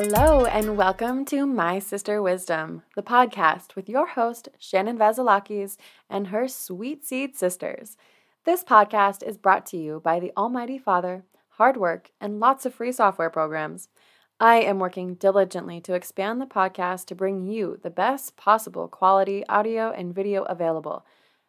Hello, and welcome to My Sister Wisdom, the podcast with your host, Shannon Vasilakis, and her sweet seed sisters. This podcast is brought to you by the Almighty Father, hard work, and lots of free software programs. I am working diligently to expand the podcast to bring you the best possible quality audio and video available,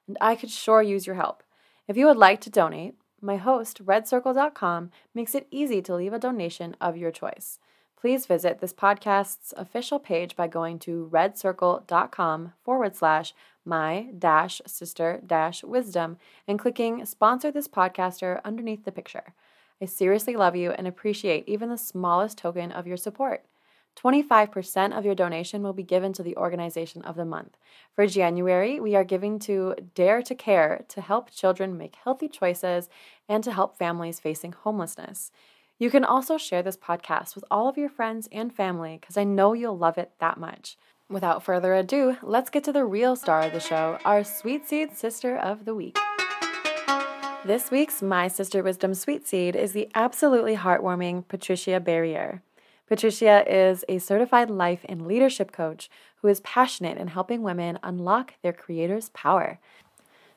and I could sure use your help. If you would like to donate, my host, redcircle.com, makes it easy to leave a donation of your choice. Please visit this podcast's official page by going to redcircle.com forward slash my dash sister dash wisdom and clicking sponsor this podcaster underneath the picture. I seriously love you and appreciate even the smallest token of your support. 25% of your donation will be given to the organization of the month. For January, we are giving to Dare to Care to help children make healthy choices and to help families facing homelessness. You can also share this podcast with all of your friends and family because I know you'll love it that much. Without further ado, let's get to the real star of the show, our Sweet Seed Sister of the Week. This week's My Sister Wisdom Sweet Seed is the absolutely heartwarming Patricia Barrier. Patricia is a certified life and leadership coach who is passionate in helping women unlock their creator's power.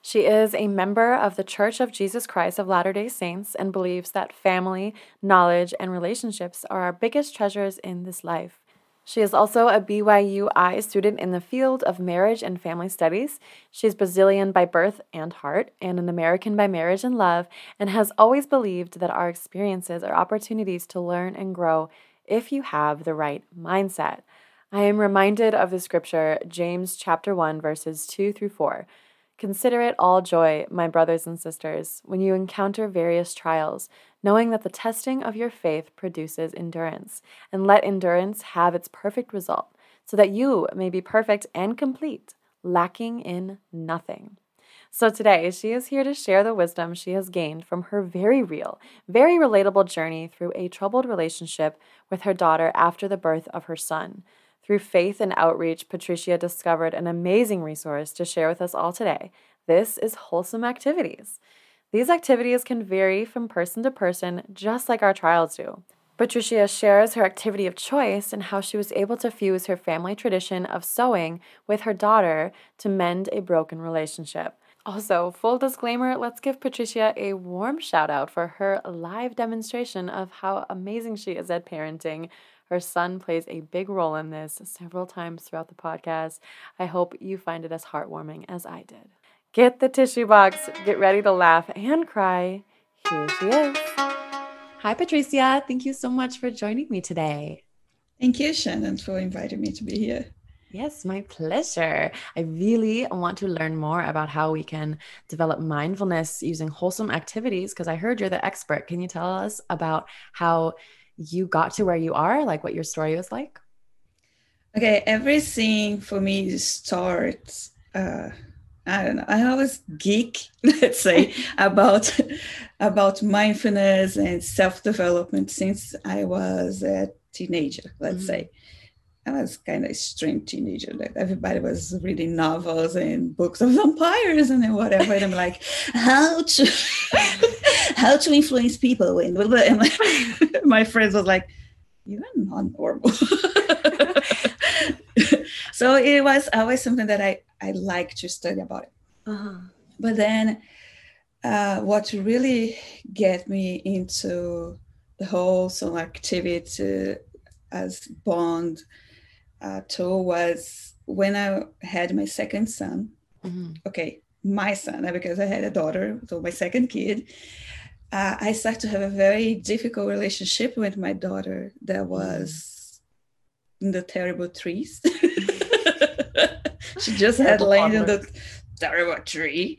She is a member of the Church of Jesus Christ of Latter day Saints and believes that family, knowledge, and relationships are our biggest treasures in this life. She is also a BYUI student in the field of marriage and family studies. She's Brazilian by birth and heart, and an American by marriage and love, and has always believed that our experiences are opportunities to learn and grow if you have the right mindset. I am reminded of the scripture, James chapter 1, verses 2 through 4. Consider it all joy, my brothers and sisters, when you encounter various trials, knowing that the testing of your faith produces endurance. And let endurance have its perfect result, so that you may be perfect and complete, lacking in nothing. So today, she is here to share the wisdom she has gained from her very real, very relatable journey through a troubled relationship with her daughter after the birth of her son. Through faith and outreach, Patricia discovered an amazing resource to share with us all today. This is Wholesome Activities. These activities can vary from person to person, just like our trials do. Patricia shares her activity of choice and how she was able to fuse her family tradition of sewing with her daughter to mend a broken relationship. Also, full disclaimer, let's give Patricia a warm shout out for her live demonstration of how amazing she is at parenting. Her son plays a big role in this several times throughout the podcast. I hope you find it as heartwarming as I did. Get the tissue box, get ready to laugh and cry. Here she is. Hi, Patricia. Thank you so much for joining me today. Thank you, Shannon, for inviting me to be here. Yes, my pleasure. I really want to learn more about how we can develop mindfulness using wholesome activities because I heard you're the expert. Can you tell us about how you got to where you are, like what your story was like? Okay, everything for me starts. Uh, I don't know. I always geek, let's say, about about mindfulness and self development since I was a teenager. Let's mm-hmm. say I was kind of a strange teenager. Like everybody was reading novels and books of vampires and then whatever. And I'm like, how to how to influence people? And my, my friends was like, you're not normal. so it was always something that I I like to study about it. Uh-huh. But then, uh, what really get me into the whole some activity as bond uh, tool was when I had my second son. Mm-hmm. Okay, my son, because I had a daughter, so my second kid. Uh, I started to have a very difficult relationship with my daughter that mm-hmm. was in the terrible trees. she just had landed in the terrible tree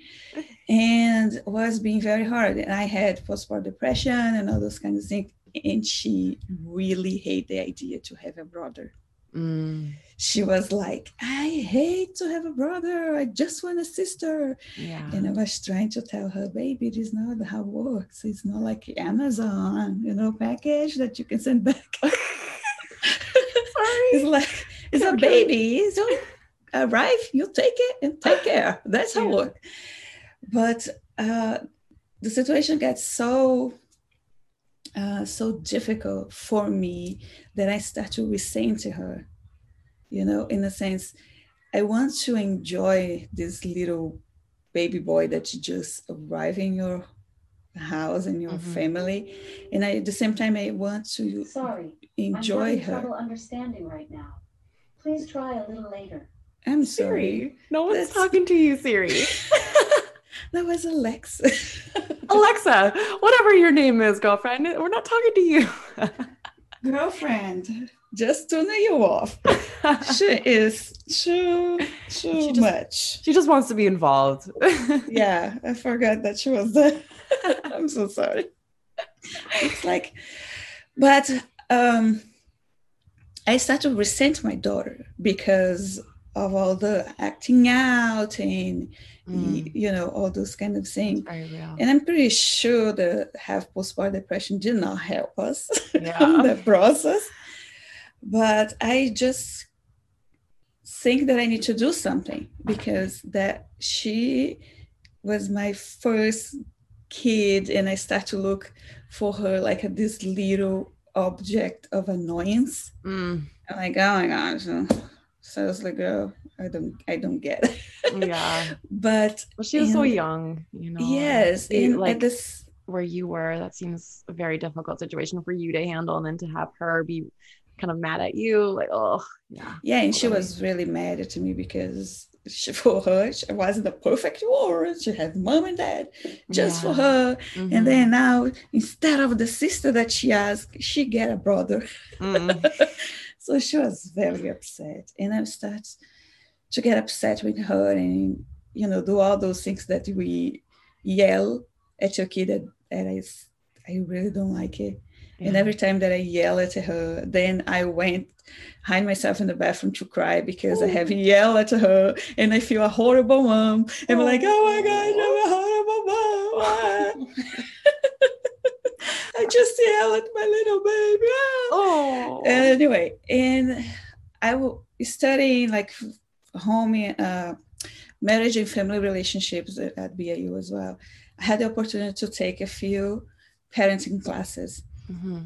and was being very hard. And I had postpartum depression and all those kinds of things. And she really hated the idea to have a brother. Mm. She was like, I hate to have a brother. I just want a sister. Yeah. And I was trying to tell her, baby, it is not how it works. It's not like Amazon, you know, package that you can send back. it's like, it's a baby. So arrive, you take it and take care. That's how yeah. it works. But uh, the situation gets so uh, so difficult for me that I start to resent to her. You know, in a sense, I want to enjoy this little baby boy that just arrived in your house and your mm-hmm. family, and I, at the same time, I want to sorry enjoy I'm her. Trouble understanding right now. Please try a little later. I'm sorry. No one's That's... talking to you, Siri. that was Alexa. Alexa, whatever your name is, girlfriend, we're not talking to you. girlfriend, just turn you off. she is too too she just, much. She just wants to be involved. yeah, I forgot that she was there. I'm so sorry. It's like, but um, I started to resent my daughter because of all the acting out and mm. you know all those kind of things and i'm pretty sure the have postpartum depression did not help us yeah. in the process but i just think that i need to do something because that she was my first kid and i start to look for her like a, this little object of annoyance mm. i'm like oh my gosh so I was like, oh, I don't, I don't get it. Yeah. but well, she was so young, you know. Yes, and like this, where you were, that seems a very difficult situation for you to handle, and then to have her be kind of mad at you, like, oh, yeah. Yeah, and she was really mad at me because she, for her, she wasn't a perfect world. She had mom and dad just yeah. for her. Mm-hmm. And then now, instead of the sister that she asked, she get a brother. Mm. So she was very upset. And I started to get upset with her and, you know, do all those things that we yell at your kid that I, I really don't like it. Yeah. And every time that I yell at her, then I went hide myself in the bathroom to cry because Ooh. I have oh. yelled at her and I feel a horrible mom. And I'm like, oh my God, I'm a oh. horrible mom. I just yell at my little baby. Oh. Anyway, and I was studying like home uh, marriage and family relationships at, at BYU as well. I had the opportunity to take a few parenting classes. Mm-hmm.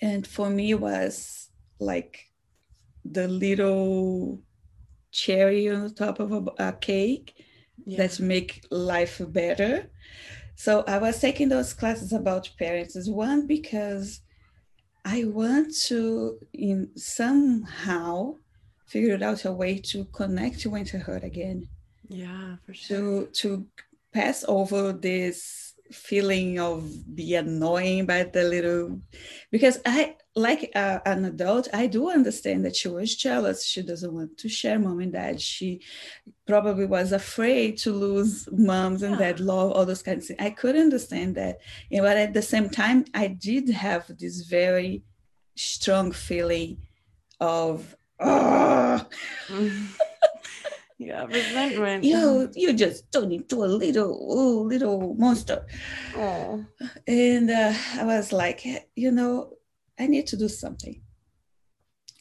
And for me, it was like the little cherry on the top of a, a cake yeah. that make life better so I was taking those classes about parents. Is one because I want to in somehow figure out a way to connect with her again. Yeah, for sure. To to pass over this feeling of be annoying by the little because i like uh, an adult i do understand that she was jealous she doesn't want to share mom and dad she probably was afraid to lose moms and dad love all those kinds of things i could understand that but at the same time i did have this very strong feeling of oh yeah, resentment. You you just turned into a little oh, little monster. Oh. And uh, I was like, you know, I need to do something.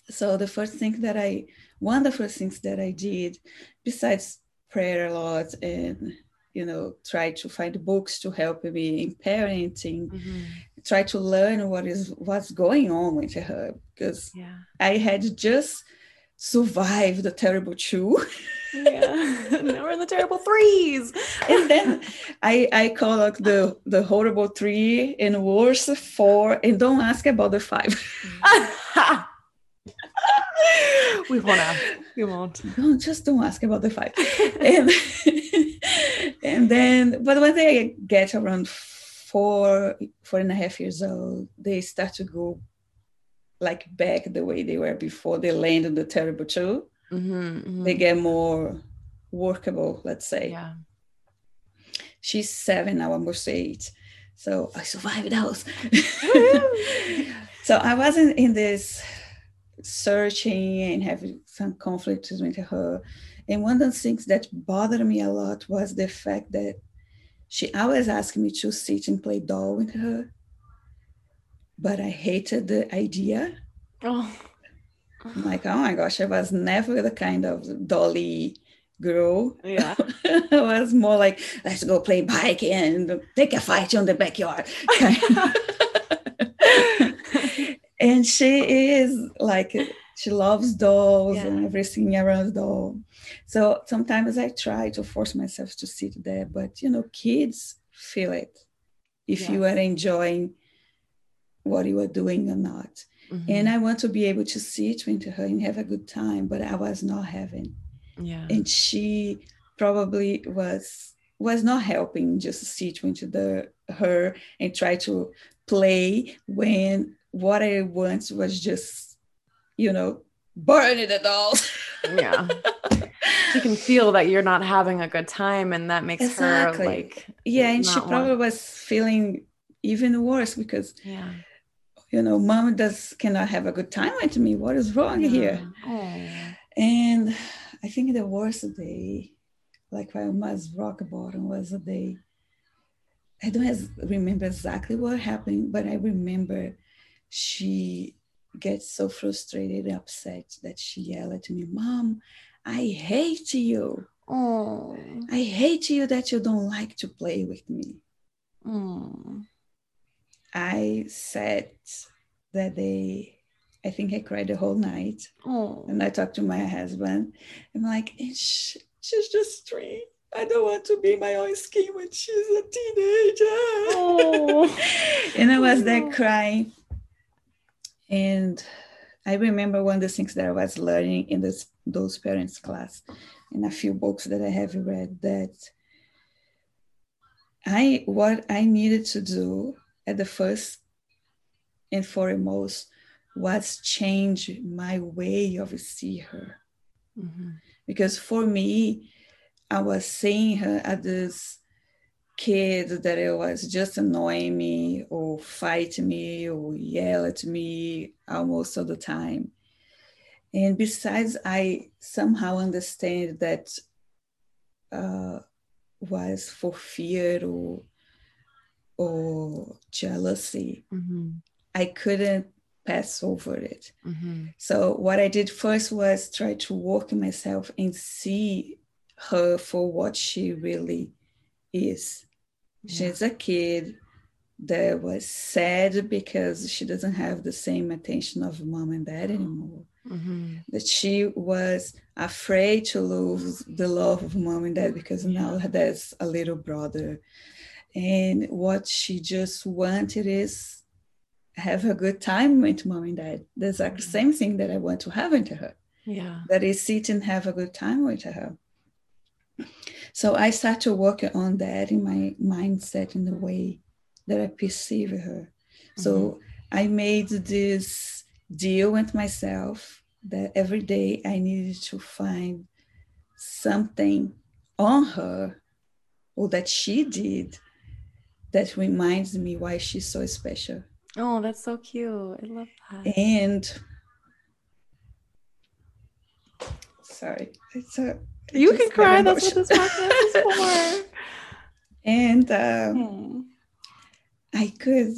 So the first thing that I, one of the first things that I did, besides prayer a lot and you know try to find books to help me in parenting mm-hmm. try to learn what is what's going on with her because yeah. i had just survived the terrible two yeah. now we're in the terrible threes. and then I I call like the the horrible three and worse four and don't ask about the five. we won't ask. We won't. Don't just don't ask about the five. and and then but when they get around four four and a half years old, they start to go like back the way they were before they landed the terrible two mm-hmm, mm-hmm. they get more workable let's say. Yeah. She's seven now almost eight. So i survived those so i wasn't in this searching and having some conflicts with her. And one of the things that bothered me a lot was the fact that she always asked me to sit and play doll with her but i hated the idea oh I'm like, oh my gosh, I was never the kind of dolly girl. Yeah. I was more like, let's go play bike and take a fight on the backyard. and she is like she loves dolls Yeah. and everything around doll. So sometimes I try to force myself to sit there, but you know, kids feel it if you are enjoying what you are doing or not. Mhm. And I want to be able to sit with her and have a good time, but I was not having. yeah. And she probably was was not helping just to sit with the her and try to play when what I want was just, you know, burning the dolls. yeah. She can feel that you're not having a good time, and that makes Exactly. her like yeah, and she not want- probably was feeling even worse because yeah. You know, mom does cannot have a good time with me. What is wrong here? Yeah. And I think the worst day, like I was rock bottom, was a day. I don't remember exactly what happened, but I remember she gets so frustrated and upset that she yelled at me, Mom, I hate you. Oh. I hate you that you don't like to play with me. Oh. I sat that day, I think I cried the whole night. Oh. And I talked to my husband. I'm like, she's just three. I don't want to be my own skin when she's a teenager. Oh. and I was there crying. And I remember one of the things that I was learning in this those parents class, in a few books that I have read that I what I needed to do at the first and foremost was change my way of see her Mhm. because for me i was seeing her as this kid that it was just annoying me or fight me or yell at me almost all the time and besides i somehow understand that uh, was for fear or or jealousy Mhm. i couldn't pass over it Mhm. so what I did first was try to work myself and see her for what she really is. Yeah. She's a kid that was sad because she doesn't have the same attention of mom and dad anymore. Mhm. That she was afraid to lose the love of mom and dad because now there's a little brother. And what she just wanted is have a good time with mom and dad. The exact mm. same thing that I want to have into her. Yeah. That is sit and have a good time with her. So I start to work on that in my mindset in the way that I perceive her. So mm-hmm. I made this deal with myself that every day I needed to find something on her or that she did that reminds me why she's so special. Oh, that's so cute. I love that. And sorry, it's a You can cry. That's what this podcast is for. And um. I could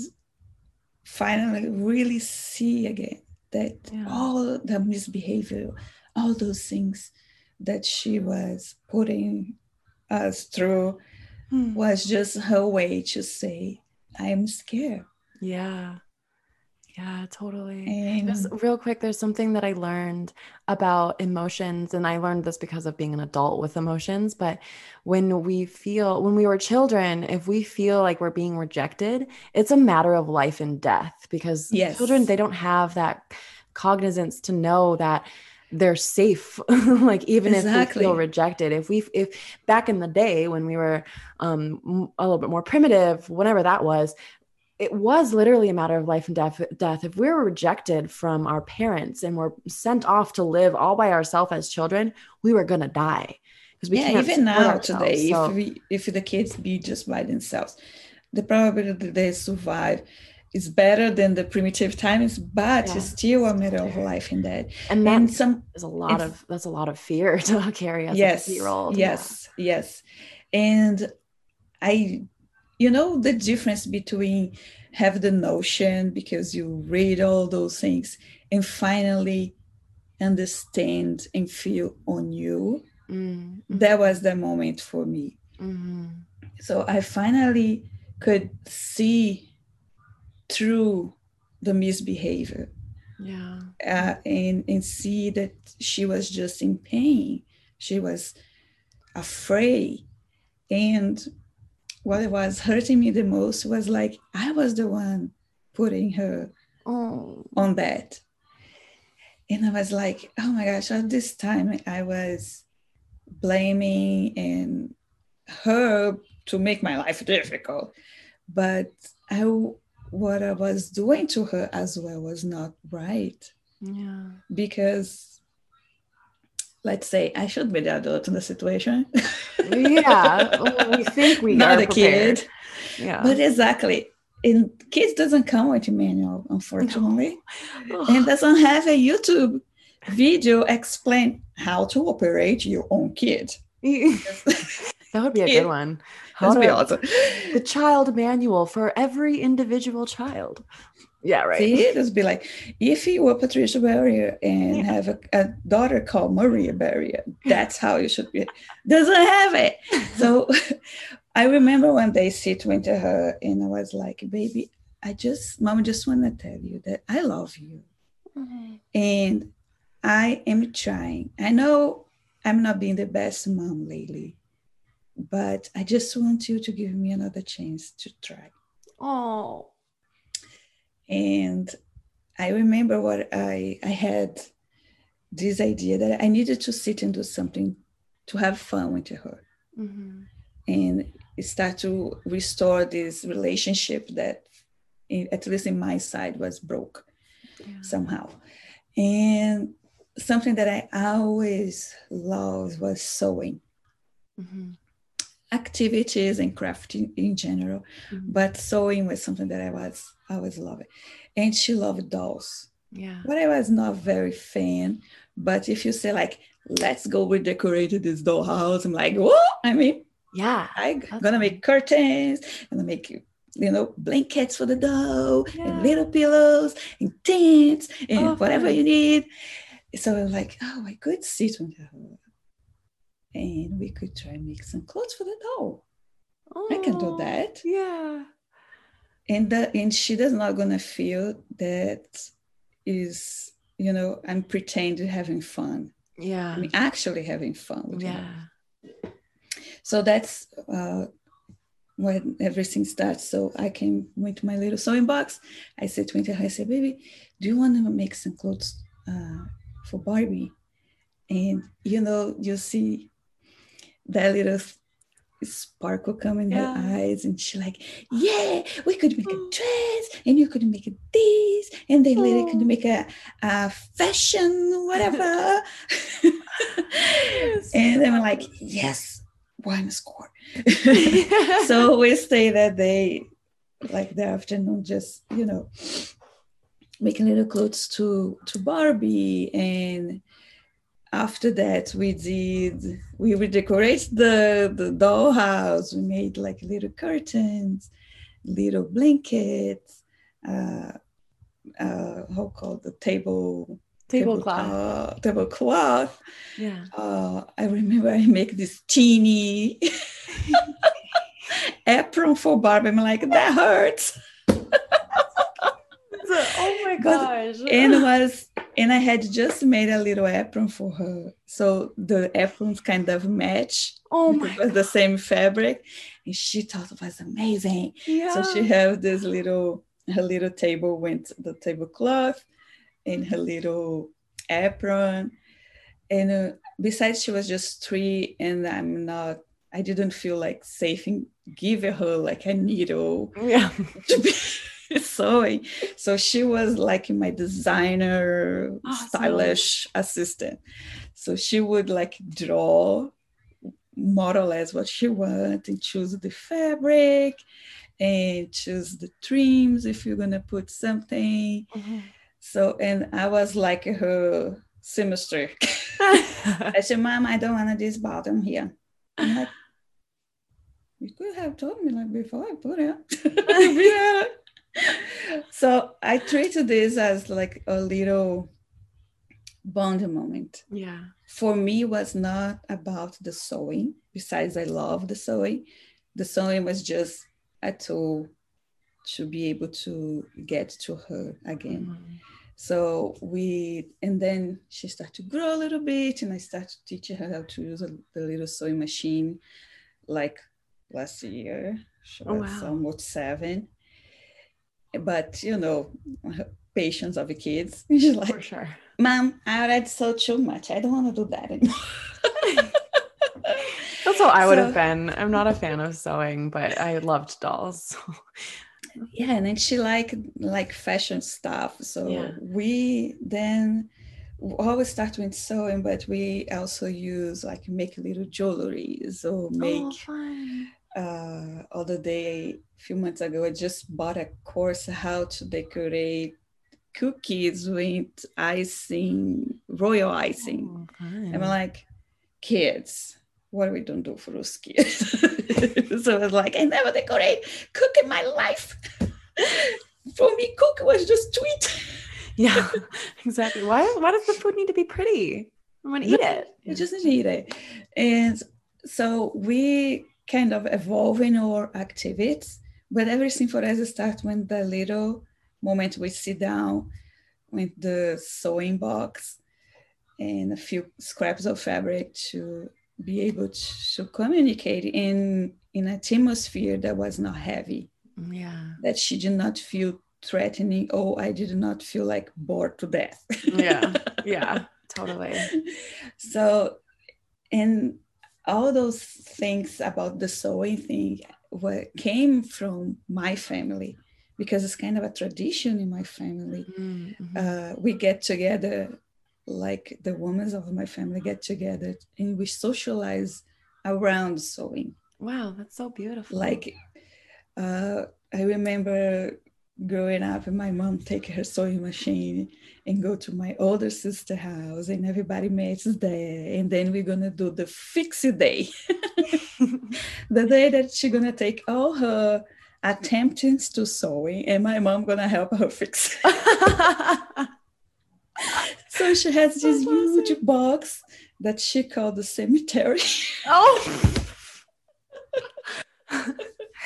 finally really see again that Yeah. all the misbehavior, all those things that she was putting us through Hmm. was just her way to say, I'm scared. Yeah. Yeah, totally. And Just real quick, there's something that I learned about emotions, and I learned this because of being an adult with emotions. But when we feel, when we were children, if we feel like we're being rejected, it's a matter of life and death because Yes. children, they don't have that cognizance to know that they're safe like even if we feel rejected if we if back in the day when we were um a little bit more primitive whenever that was it was literally a matter of life and death death if we were rejected from our parents and were sent off to live all by ourselves as children we were going to die because we yeah, can't even now ourselves. today, So- if we if the kids be just by themselves, the probability they survive is better than the primitive times, but Yeah, it's still a it's matter of life and death. and that And some is a lot of that's a lot of fear to carry as yes, a year old yes, yes, and I, you know, the difference between have the notion because you read all those things and finally understand and feel on you. mm That was the moment for me. mhm. so I finally could see through the misbehavior. Yeah. uh, and and see that she was just in pain. She was afraid. And what was hurting me the most was like i was the one putting her Oh. on that and i was like oh my gosh at this time i was blaming and her to make my life difficult. But i what i was doing to her as well was not right Yeah. because let's say i should be the adult in the situation Yeah. We think we not are a prepared. kid Yeah. but exactly and kids doesn't come with a manual unfortunately Ugh. and doesn't have a youtube video explain how to operate your own kid that would be a good one. How That'd be awesome. The child manual for every individual child. Yeah, right. See, just be like, if you were Patricia Barrier and Yeah. have a, a daughter called Maria Barrier, that's how you should be. Doesn't have it. So I remember one day sitting to her and I was like, baby, I just, mom, just want to tell you that I love you. Mhm. And I am trying. I know I'm not being the best mom lately, but I just want you to give me another chance to try. Oh. And I remember what I, I had this idea that I needed to sit and do something to have fun with her Mhm. and start to restore this relationship that, at least in my side, was broke. Yeah. somehow. And something that I always loved was sewing, Mhm. Activities and crafting in general. Mhm. But sewing was something that I was always loved. And she loved dolls. Yeah. But I was not very fan. But if you say like, let's go redecorate this dollhouse, I'm like, what? I mean, Yeah. I'm That's gonna make curtains, gonna make you you know blankets for the doll Yeah. and little pillows and tents and Oh, whatever fun. you need. So I was like, oh, I could sit with her, and we could try make some clothes for the doll. I can do Oh, that, Yeah. and that and she does not gonna feel that is you know I'm pretending having fun. Yeah. I'm actually having fun with her. Yeah. so that's uh, when everything starts. So I came with my little sewing box. I said to her, I said, baby, do you want to make some clothes uh, for Barbie? And you know, you see that little sparkle come in Yeah. her eyes, and she like, yeah, we could make a oh. dress, and you could make a this, and then later Oh. could make a, a fashion, whatever. and I'm like, yes, one score. so we stay that day, like the afternoon, just you know, making little clothes to to Barbie, and after that we did we redecorated the the dollhouse. We made like little curtains, little blankets, uh, uh, how called the table Tablecloth. uh, tablecloth. Yeah. Uh, I remember I make this teeny apron for Barbie. I'm like, that hurts. Oh my gosh. And it was, and I had just made a little apron for her, so the aprons kind of match. oh my it was the same fabric, and she thought it was amazing. yeah. So she have this little her little table went the tablecloth and her little apron. And uh, besides, she was just three, and I'm not. I didn't feel like safe in giving her like a needle yeah. sewing. So she was like my designer, Awesome. stylish assistant. So she would like draw more or less what she wanted and choose the fabric and choose the trims if you're gonna put something. Mhm. So and I was like her semester. I said, Mom, I don't want this bottom here. Like, you could have told me like before I put it. So I treated this as like a little bond moment. yeah. For me, it was not about the sewing. Besides, I love the sewing. The sewing was just a tool to be able to get to her again. Mm-hmm. So we, and then she started to grow a little bit, and I started teaching her how to use a, the little sewing machine like last year. She oh, was wow. almost seven. But, you know, patience of the kids. She's like, For sure. Mom, I already sewed too much. I don't want to do that anymore. That's how I would so, have been. I'm not a fan of sewing, but I loved dolls. So. Yeah, and then she liked like fashion stuff. So yeah. we then always start with sewing, but we also use like make little jewelries or oh, make. Oh, uh, other day, a few months ago, I just bought a course how to decorate cookies with icing, royal icing. Oh, I'm like, kids, what we don't do for those kids? so I was like, I never decorate cook in my life. for me, cook was just sweet. yeah, exactly. Why why does the food need to be pretty? I want to eat it. You just need to eat it. And so we kind of evolve in our activities, but everything for us starts when the little moment we sit down with the sewing box and a few scraps of fabric to be able to, to communicate in in an atmosphere that was not heavy. Yeah. That she did not feel threatening. Oh i did not feel like bored to death. Yeah. Yeah. Totally. So and all those things about the sewing thing what came from my family because it's kind of a tradition in my family mm-hmm. uh, we get together like the women of my family get together and we socialize around sewing. Wow, that's so beautiful. Like uh, I remember growing up and my mom take her sewing machine and go to my older sister house and everybody meets there and then we're gonna do the fix day the day that she's gonna take all her attempts to sewing and my mom gonna help her fix so she has this huge box that she called the cemetery. Oh.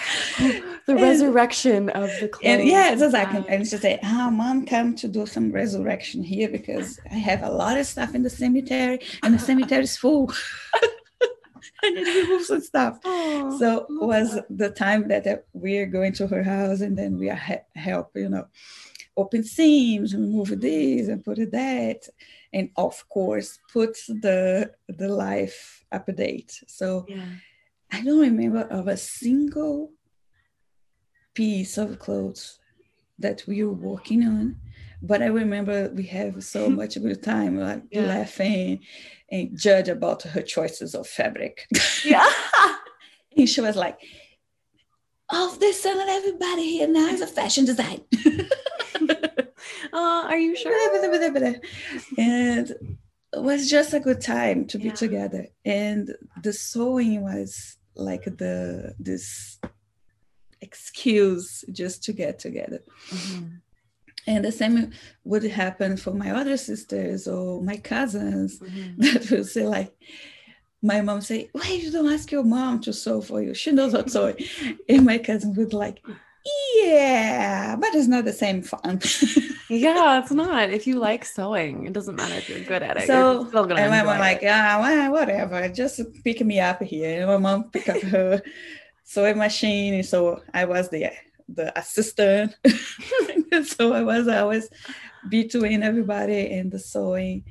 the resurrection of the clothes. And yeah, it's exactly. And she said, "Oh, mom, come to do some resurrection here because I have a lot of stuff in the cemetery, and the cemetery is full. I need to remove some stuff." Oh, so was that. the time that we're going to her house, and then we are he- help, you know, open seams, remove this and put that, and of course put the the life update. So yeah. I don't remember of a single piece of clothes that we were working on, but I remember we have so much good time like yeah. laughing and judge about her choices of fabric. Yeah. and she was like, "Oh, this selling everybody here now is a fashion design." uh, are you sure? and it was just a good time to be together. And the sewing was like the this excuse just to get together. Mm-hmm. And the same would happen for my other sisters or my cousins mm-hmm. that will say like, my mom say, why you don't ask your mom to sew for you? She knows how to sew. and my cousin would like, yeah, but it's not the same fun. yeah, it's not. If you like sewing, it doesn't matter if you're good at it. So still gonna and my mom like, ah, well, whatever, just pick me up here. And my mom pick up her sewing machine. So I was the the assistant. so I was always between everybody and the sewing.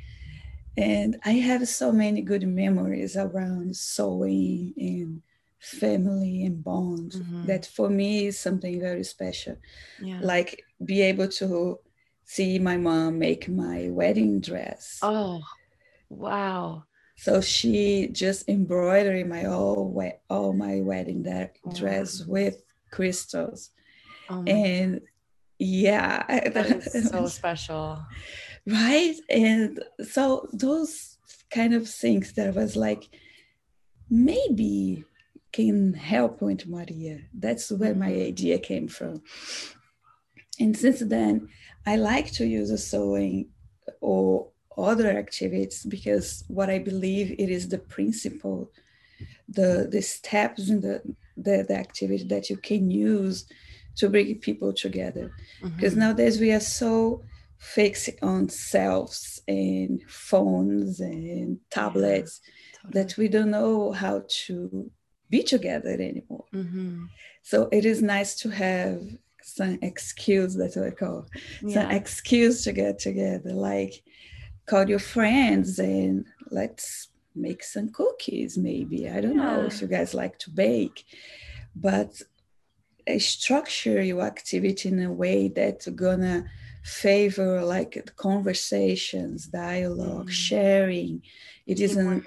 And I have so many good memories around sewing and family and bond mm-hmm. that for me is something very special. Yeah. like be able to see my mom make my wedding dress. Oh wow. So she just embroidered my all all my wedding dress with crystals. Oh and yeah that is so special. Right? And so those kind of things that was like maybe can help with Maria. That's where my idea came from. And since then, I like to use a sewing or other activities because what I believe it is the principle, the the steps in the, the, the activity that you can use to bring people together because mm-hmm. nowadays we are so fixed on selves and phones and tablets yeah, totally. that we don't know how to be together anymore mm-hmm. so it is nice to have some excuse that's what I call yeah. some excuse to get together like call your friends and let's make some cookies maybe i don't yeah. know if you guys like to bake but structure your activity in a way that's gonna favor like conversations dialogue mm. sharing it isn't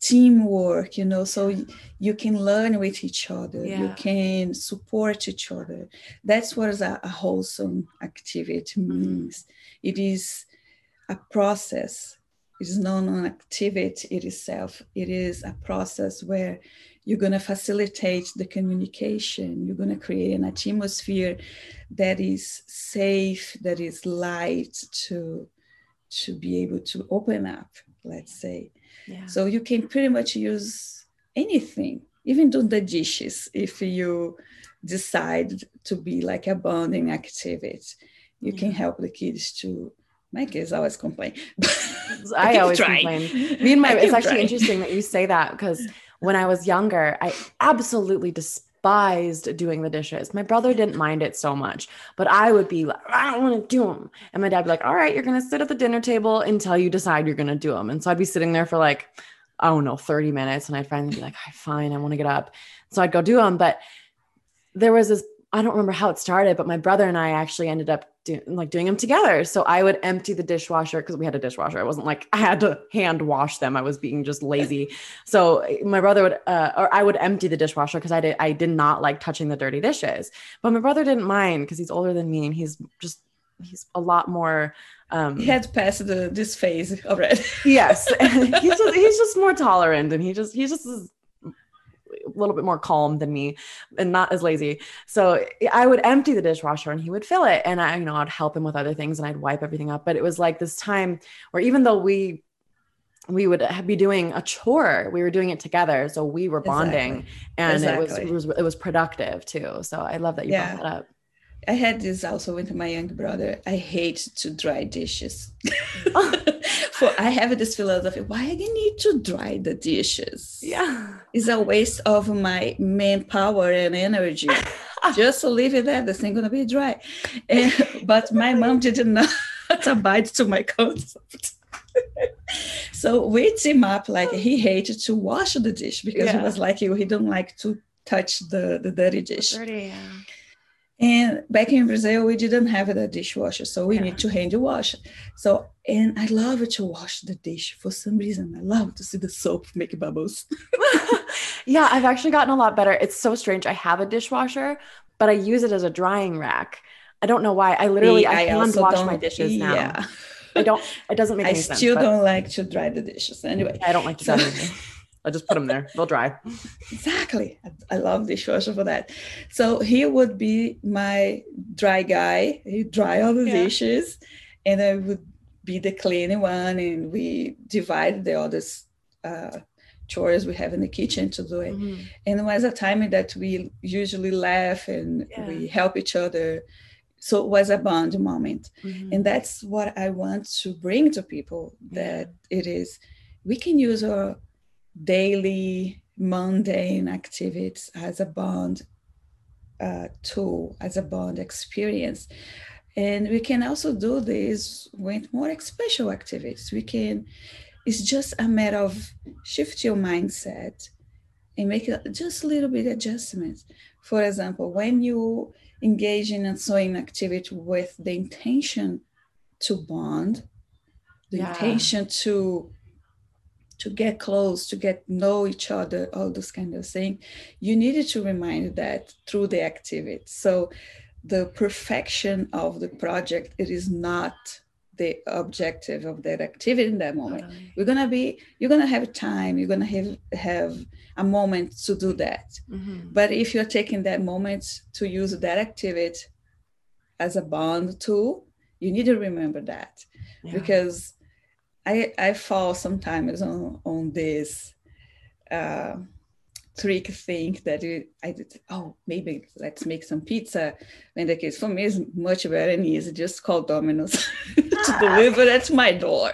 teamwork you know so you can learn with each other yeah. you can support each other that's what a, a wholesome activity mm-hmm. means mm. it is a process it is not an activity it itself it is a process where you're going to facilitate the communication you're going to create an atmosphere that is safe that is light to to be able to open up let's say yeah. so you can pretty much use anything even do the dishes if you decide to be like a bonding activity you yeah. can help the kids to my kids always complain. I, I always complain. Me and my, it's actually interesting that you say that because when I was younger, I absolutely despised doing the dishes. My brother didn't mind it so much, but I would be like, I don't want to do them. And my dad would be like, all right, you're going to sit at the dinner table until you decide you're going to do them. And so I'd be sitting there for like, I don't know, 30 minutes. And I'd finally be like, fine, I want to get up. So I'd go do them. But there was this I don't remember how it started, but my brother and I actually ended up doing like doing them together. So I would empty the dishwasher because we had a dishwasher. I wasn't like I had to hand wash them. I was being just lazy. So my brother would, uh, or I would empty the dishwasher because I did I did not like touching the dirty dishes. But my brother didn't mind because he's older than me and he's just he's a lot more um he had passed the, this phase already yes he's just he's just more tolerant and he just he just is a little bit more calm than me and not as lazy. So I would empty the dishwasher and he would fill it. And I, you know, I'd help him with other things and I'd wipe everything up. But it was like this time where even though we we would be doing a chore. We were doing it together, so we were bonding, exactly. and exactly. It, was, it was it was productive too. So I love that you yeah. brought that up. I had this also with my young brother. I hate to dry dishes. For I have this philosophy: why I need to dry the dishes? Yeah, it's a waste of my manpower and energy. Just leave it there, the thing gonna be dry. And, but my mom did not abide to my concept. so we team up. Like he hated to wash the dish because yeah. he was like you. He don't like to touch the the dirty dish. Dirty, yeah. And back in Brazil, we didn't have the dishwasher, so we yeah. need to hand wash. So, and I love to wash the dish for some reason. I love to see the soap make bubbles. yeah, I've actually gotten a lot better. It's so strange. I have a dishwasher, but I use it as a drying rack. I don't know why. I literally I, I hand wash my dishes now. Yeah. I don't. It doesn't make. I any sense, I still don't like to dry the dishes anyway. I don't like to so, I just put them there. They'll dry. Exactly. I love the dishwasher for that. So he would be my dry guy. He dry all the yeah. dishes, and I would be the cleaning one, and we divide the other uh, chores we have in the kitchen to do it. Mm-hmm. And it was a time that we usually laugh and yeah. we help each other. So it was a bond moment, mm-hmm. and that's what I want to bring to people. That yeah. it is, we can use our daily mundane activities as a bond uh, tool, as a bond experience. And we can also do this with more special activities. We can, it's just a matter of shift your mindset and make just a little bit adjustments. For example, when you engage in a sewing activity with the intention to bond, the yeah. intention to to get close, to get know each other, all those kind of thing, you needed to remind that through the activity. So the perfection of the project, it is not the objective of that activity in that moment. Totally. We're gonna be, you're gonna have time, you're gonna have have a moment to do that. Mm-hmm. But if you're taking that moment to use that activity as a bond tool, you need to remember that yeah. because I, I fall sometimes on, on this uh, trick thing that it, I did. Oh, maybe let's make some pizza. In the case for me, is much better and easy. Just call Domino's to deliver at my door.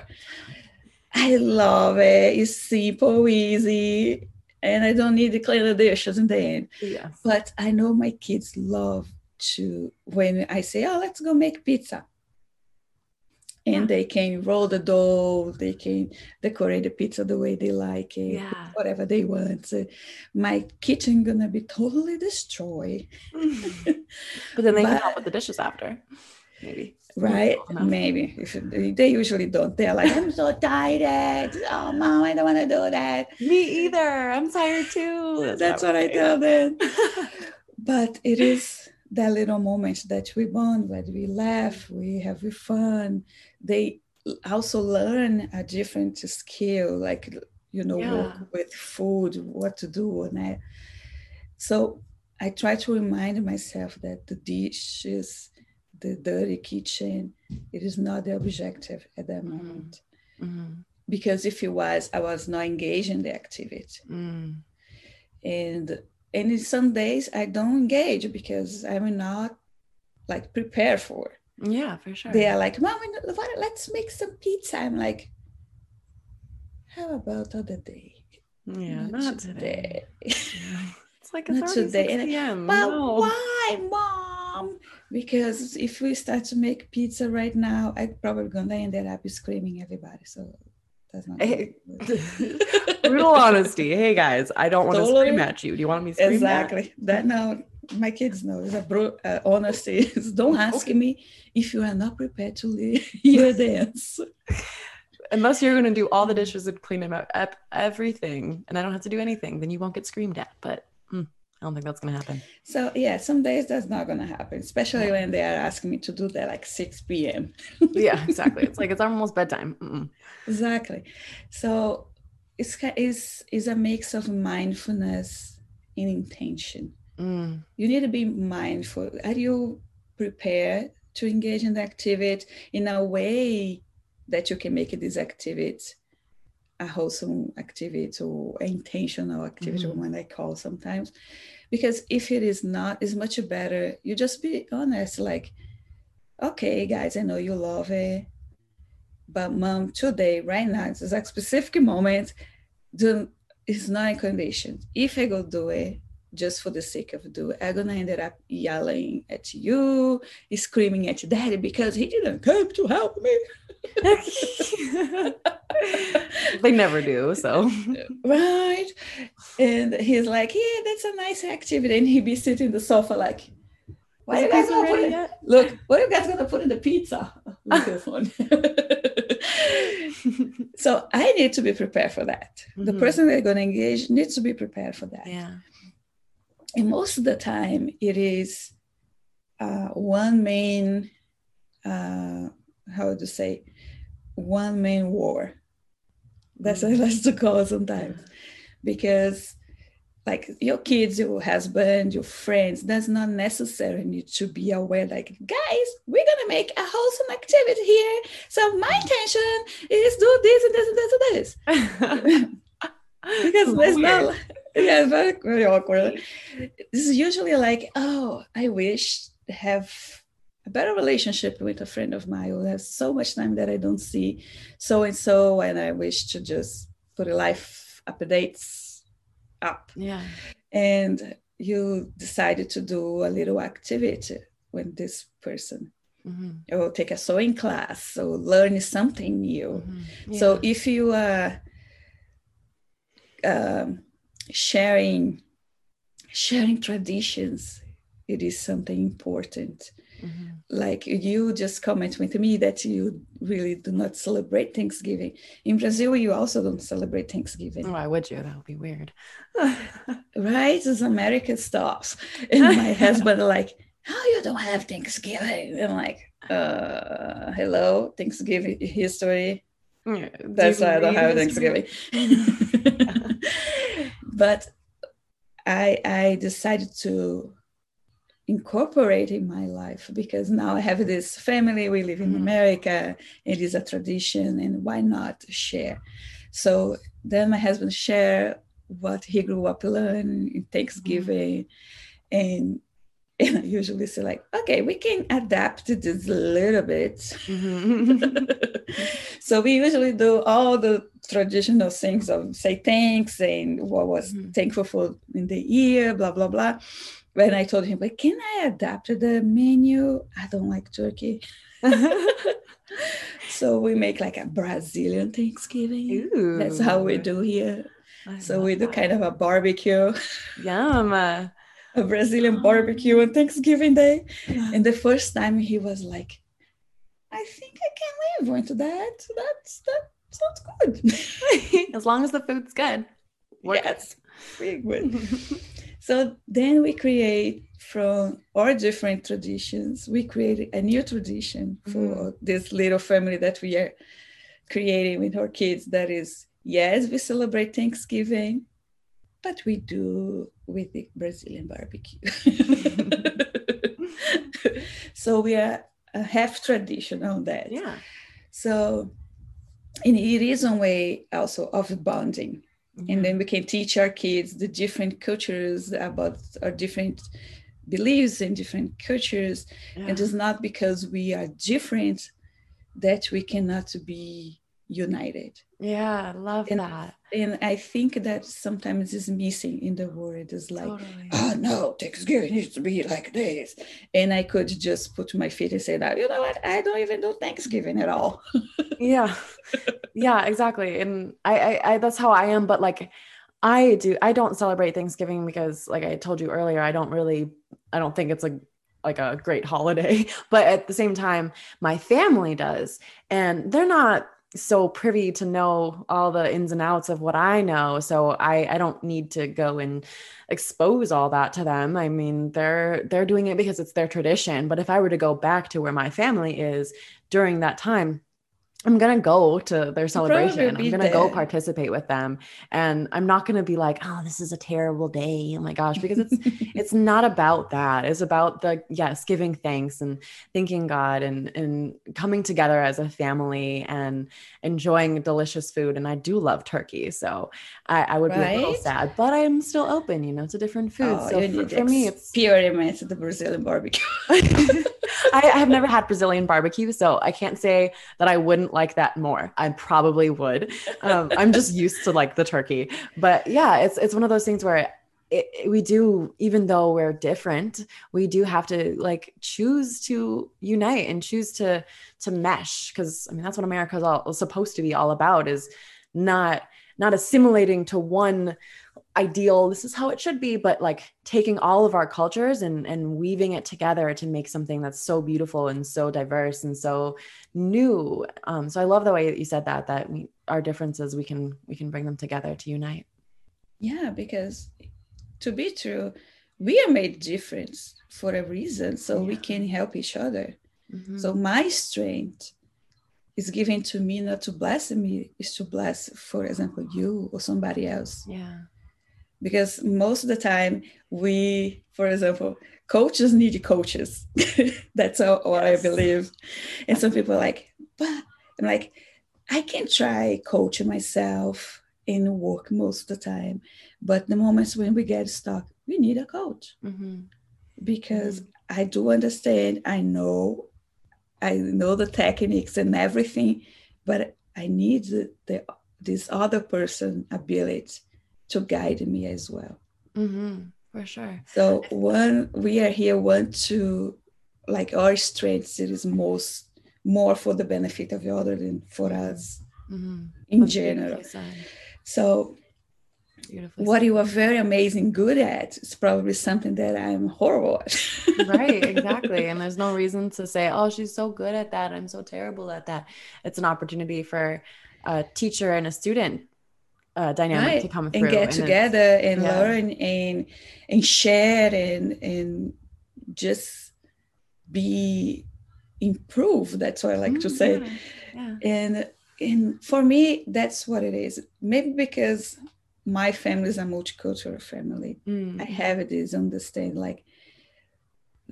I love it. It's simple, easy, and I don't need to clean the dishes in the end. Yes. But I know my kids love to when I say, "Oh, let's go make pizza." And Yeah. they can roll the dough they can decorate the pizza the way they like it Yeah. whatever they want So my kitchen gonna be totally destroyed but then they can But- help with the dishes after. Maybe. right maybe they usually don't they're like i'm so tired oh mom i don't want to do that Me either. I'm tired too. that's what i tell them but it is that little moments that we bond that we laugh we have fun they also learn a different skill like you know work with food what to do and that so i try to remind myself that the dishes the dirty kitchen it is not the objective at that Mhm. moment Mhm. because if it was i was not engaged in the activity Mm. and and in some days i don't engage because i'm not like prepared for it. Yeah, for sure. they are like mom what- let's make some pizza i'm like how about other day yeah, not today. Yeah. It's like it's Not today. 6 And- p.m. but No. why mom because if we start to make pizza right now i'm probably gonna end up screaming everybody so that's not Hey, good. Brutal honesty. Hey guys, I don't want to scream at you. Do you want me to scream back? exactly that now my kids know it's a bro uh, honesty is don't ask me if you are not prepared to li- hear the answer Unless you're going to do all the dishes and clean them up, up everything, and I don't have to do anything, then you won't get screamed at. But mm, I don't think that's going to happen. so yeah some days that's not going to happen especially when they are asking me to do that like 6 p.m Yeah, exactly. It's like it's almost bedtime. Mm-mm. exactly so it's is is a mix of mindfulness and intention Mm, you need to be mindful are you prepared to engage in the activity in a way that you can make this activity a wholesome activity or intentional activity Mhm. when i call sometimes because if it is not it's much better. You just be honest like okay guys i know you love it but mom today right now it's a specific moment do it's not a condition. If i go do it just for the sake of do i'm gonna end up yelling at you screaming at daddy because he didn't come to help me. They never do. So. Right? And he's like yeah that's a nice activity. And he'd be sitting on the sofa like what Is you guys gonna put in, look what are you guys gonna put in the pizza Look at so i need to be prepared for that. The Mhm. person they're to engage needs to be prepared for that. Yeah. And most of the time it is uh, one main uh, how to say one main war. That's what I like to call it sometimes. Because like your kids your husband your friends that's not necessary need to be aware like guys we're gonna make a wholesome activity here. So my intention is do this and this and this and this. Because there's not yeah very very awkward this is usually like oh i wish to have a better relationship with a friend of mine who has so much time that i don't see so and so and i wish to just put a life updates up Yeah. and you decided to do a little activity with this person Mhm. or take a sewing class or learn something new Mhm. so if you are um, sharing sharing traditions, it is something important. Mhm. Like you just comment with me that you really do not celebrate Thanksgiving. In Brazil, you also don't celebrate Thanksgiving, Why would you? That would be weird. right? It's American stuff. And my husband like, how you don't have Thanksgiving? I'm like, uh, hello, Thanksgiving history. Yeah, That's why I don't have? Thanksgiving. but I I decided to incorporate in my life because now I have this family. We live in Mhm. America. It is a tradition, and why not share? So then my husband share what he grew up learning in Thanksgiving. Mm-hmm. And and I usually say like, okay, we can adapt to this a little bit. Mm-hmm. so we usually do all the traditional things of say thanks and what was mm-hmm. thankful for in the year, blah blah blah. When I told him, like, can I adapt to the menu? I don't like turkey. so we make like a Brazilian Thanksgiving. Ooh. That's how we do here. I so we do that. kind of a barbecue. Yum a Brazilian barbecue on Thanksgiving Day. And the first time he was like, I think I can live into that. That's that sounds good. as long as the food's good. Work yes, pretty good. so then we create from our different traditions, we create a new tradition for mm-hmm. this little family that we are creating with our kids. That is, yes, we celebrate Thanksgiving, but we do with the Brazilian barbecue. so we are a half tradition on that. Yeah. So and it is one way also of bonding. Mm-hmm. And then we can teach our kids the different cultures about our different beliefs and different cultures. Yeah. And it's not because we are different that we cannot be united. Yeah, I love and, that. And I think that sometimes is missing in the world. Is like, totally. oh no, Thanksgiving needs to be like this. And I could just put my feet and say that, you know what, I don't even do Thanksgiving at all. yeah. Yeah, exactly. And I, I, I that's how I am, but like I do I don't celebrate Thanksgiving because like I told you earlier, I don't really I don't think it's like like a great holiday but at the same time my family does and they're not so privy to know all the ins and outs of what I know. So I, I don't need to go and expose all that to them. I mean, they're they're doing it because it's their tradition. But if I were to go back to where my family is during that time, I'm gonna go to their celebration. I'm gonna go participate with them, and I'm not gonna be like, "Oh, this is a terrible day." Oh my gosh, because it's it's not about that. It's about the yes, giving thanks and thanking God and and coming together as a family and enjoying delicious food. And I do love turkey, so I, I would right? be a little sad, but I'm still open. You know, it's a different food. Oh, so for, for me, it's experiment the Brazilian barbecue. I, I have never had Brazilian barbecue, so I can't say that I wouldn't like that more. I probably would. Um, I'm just used to like the turkey, but yeah, it's it's one of those things where it, it, we do even though we're different we do have to like choose to unite and choose to to mesh because i mean that's what america's all supposed to be all about is not not assimilating to one ideal this is how it should be but like taking all of our cultures and and weaving it together to make something that's so beautiful and so diverse and so new. Um so i love the way that you said that that we, our differences we can we can bring them together to unite. Yeah because to be true we are made different for a reason so yeah. we can help each other. Mm-hmm. so my strength is given to me not to bless me is to bless for example you or somebody else. Yeah because most of the time we for example coaches need coaches that's what yes. i believe and some people are like but i'm like i can try coaching myself in work most of the time but the moments when we get stuck we need a coach mm-hmm. because mm-hmm. i do understand i know i know the techniques and everything but i need the, the this other person ability to guide me as well. Mm-hmm, for sure. So when we are here, want to like our strengths, it is most more for the benefit of the other than for us mm-hmm. in That's general. So what you are very amazing good at is probably something that I'm horrible at. right, exactly. And there's no reason to say, oh, she's so good at that. I'm so terrible at that. It's an opportunity for a teacher and a student uh, dynamic right. to come through and get and together and yeah. learn and and share and and just be improved that's what i like mm, to say yeah. Yeah. and and for me that's what it is maybe because my family is a multicultural family mm. i have this understand like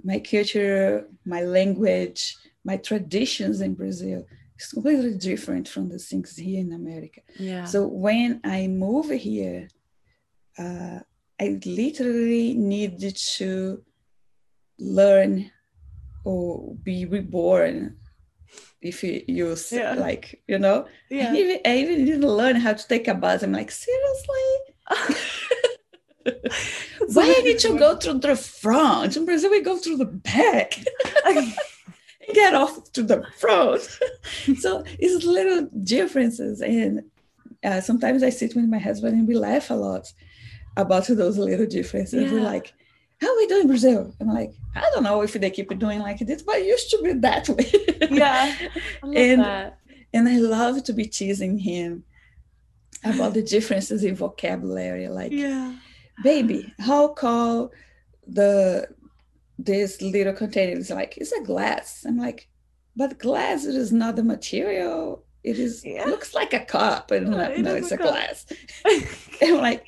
my culture my language my traditions in brazil it's completely different from the things here in America. Yeah. So when I move here, uh, I literally needed to learn or be reborn if you use yeah. like you know yeah. I, even, I even didn't learn how to take a bus i'm like seriously why I need to go through the front in brazil we go through the back get off to the front so it's little differences and uh, sometimes i sit with my husband and we laugh a lot about those little differences yeah. we're like how are we doing Brazil? I'm like, I don't know if they keep doing like this, but it used to be that way. yeah. and that. and I love to be teasing him about the differences in vocabulary. Like, yeah. baby, how call the this little container is like, it's a glass. I'm like, but glass it is not the material. It is yeah. looks like a cup. And yeah, no, it's a, a glass. I'm like,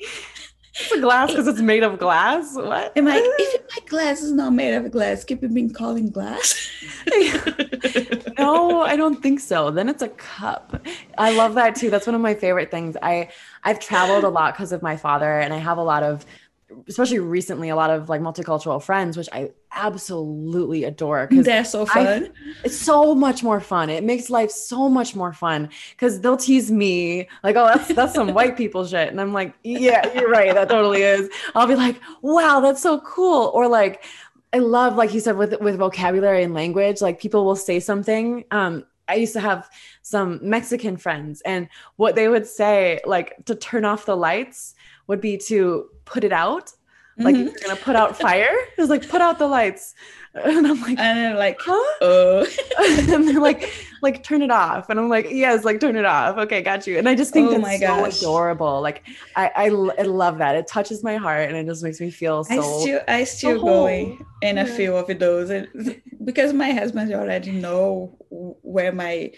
it's a glass because it's made of glass. What? i'm I? If my glass is not made of glass, keep it being calling glass. no, I don't think so. Then it's a cup. I love that too. That's one of my favorite things. I I've traveled a lot because of my father, and I have a lot of especially recently a lot of like multicultural friends which i absolutely adore because they're so fun. I, it's so much more fun. It makes life so much more fun because they'll tease me like oh that's that's some white people shit. And i'm like yeah you're right that totally is. I'll be like wow that's so cool. Or like i love like you said with with vocabulary and language like people will say something. Um I used to have some Mexican friends, and what they would say, like to turn off the lights, would be to put it out. Like mm-hmm. you're gonna put out fire. It was like put out the lights. And I'm like, and they're like, huh? Uh. and they're like, like turn it off. And I'm like, yes, like turn it off. Okay, got you. And I just think oh that's my gosh. so adorable. Like I, I, I, love that. It touches my heart and it just makes me feel so. I still, I still so going in a few of those, and because my husband already know where my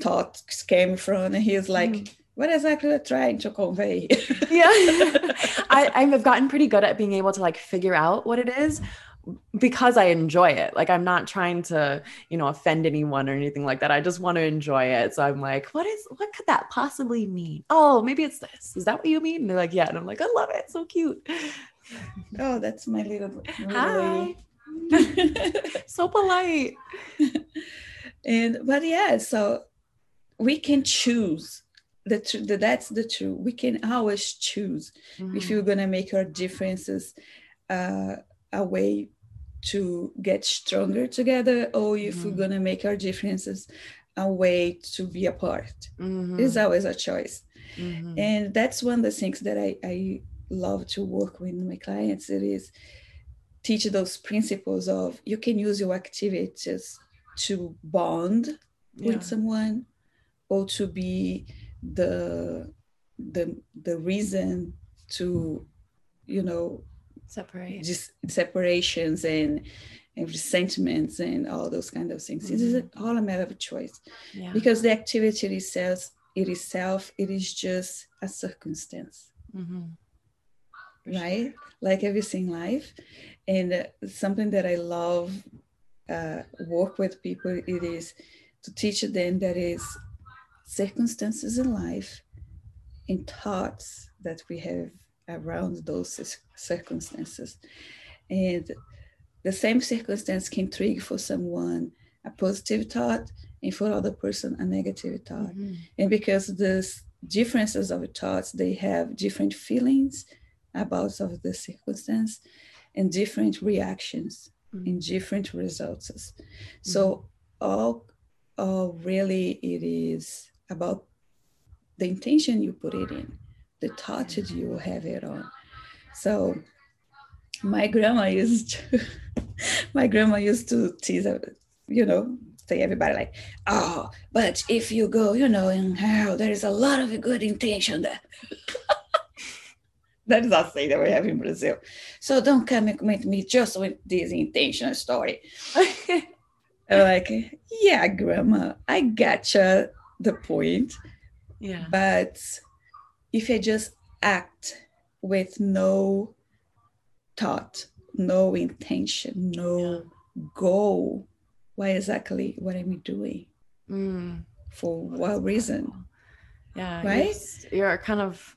thoughts came from, and he's like. Mm what exactly are trying to convey? yeah. I, I've gotten pretty good at being able to like figure out what it is because I enjoy it. Like I'm not trying to, you know, offend anyone or anything like that. I just want to enjoy it. So I'm like, what is what could that possibly mean? Oh, maybe it's this. Is that what you mean? And they're like, yeah. And I'm like, I love it. So cute. Oh, that's my little, little Hi. so polite. and but yeah, so we can choose the, tr- the that's the truth we can always choose mm-hmm. if you're gonna make our differences uh, a way to get stronger together or if mm-hmm. we're gonna make our differences a way to be apart mm-hmm. it's always a choice mm-hmm. and that's one of the things that I, I love to work with my clients it is teach those principles of you can use your activities to bond yeah. with someone or to be the the the reason to you know separate just separations and and resentments and all those kind of things. Mm-hmm. It is all a matter of choice yeah. because the activity itself, it itself, it is just a circumstance, mm-hmm. right? Sure. Like everything life, and uh, something that I love uh, work with people. It is to teach them that is circumstances in life and thoughts that we have around those circumstances. And the same circumstance can trigger for someone a positive thought and for other person a negative thought. Mm-hmm. And because the differences of thoughts, they have different feelings about of the circumstance and different reactions mm-hmm. and different results. Mm-hmm. So all, all really it is about the intention you put it in, the touches you have it on. So my grandma used to, my grandma used to tease, you know, say everybody like, oh, but if you go, you know, in hell, there is a lot of good intention there. that is a saying that we have in Brazil. So don't come with me just with this intention story. Like, yeah, grandma, I gotcha the point. Yeah. But if I just act with no thought, no intention, no yeah. goal, why exactly what am I doing? Mm. For what reason? Yeah. Right? You're, you're kind of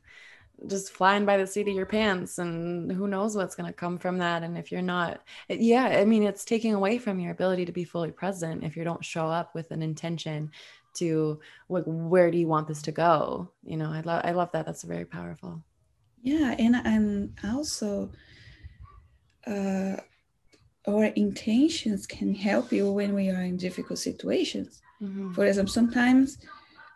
just flying by the seat of your pants and who knows what's going to come from that and if you're not yeah i mean it's taking away from your ability to be fully present if you don't show up with an intention to like where do you want this to go you know i love i love that that's very powerful yeah and and also uh our intentions can help you when we are in difficult situations mm-hmm. for example sometimes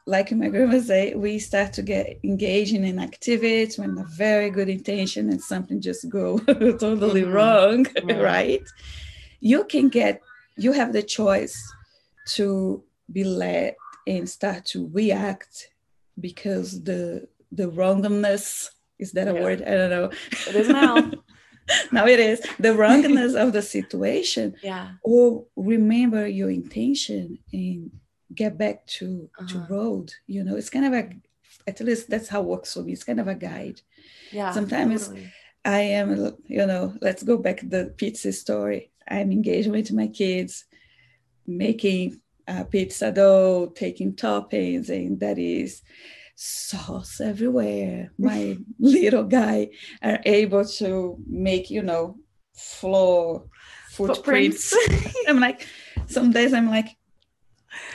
like my grandma say, we start to get engaged in activities when a very good intention and something just go totally mm-hmm. wrong, yeah. right? You can get, you have the choice to be led and start to react because the the wrongness is that a yeah. word? I don't know. It is now. now it is the wrongness of the situation. Yeah. Or remember your intention and get back to uh-huh. to road you know it's kind of a at least that's how it works for me it's kind of a guide yeah sometimes totally. i am you know let's go back to the pizza story i'm engaged with my kids making uh, pizza dough taking toppings and that is sauce everywhere my little guy are able to make you know floor footprints, footprints. i'm like some days i'm like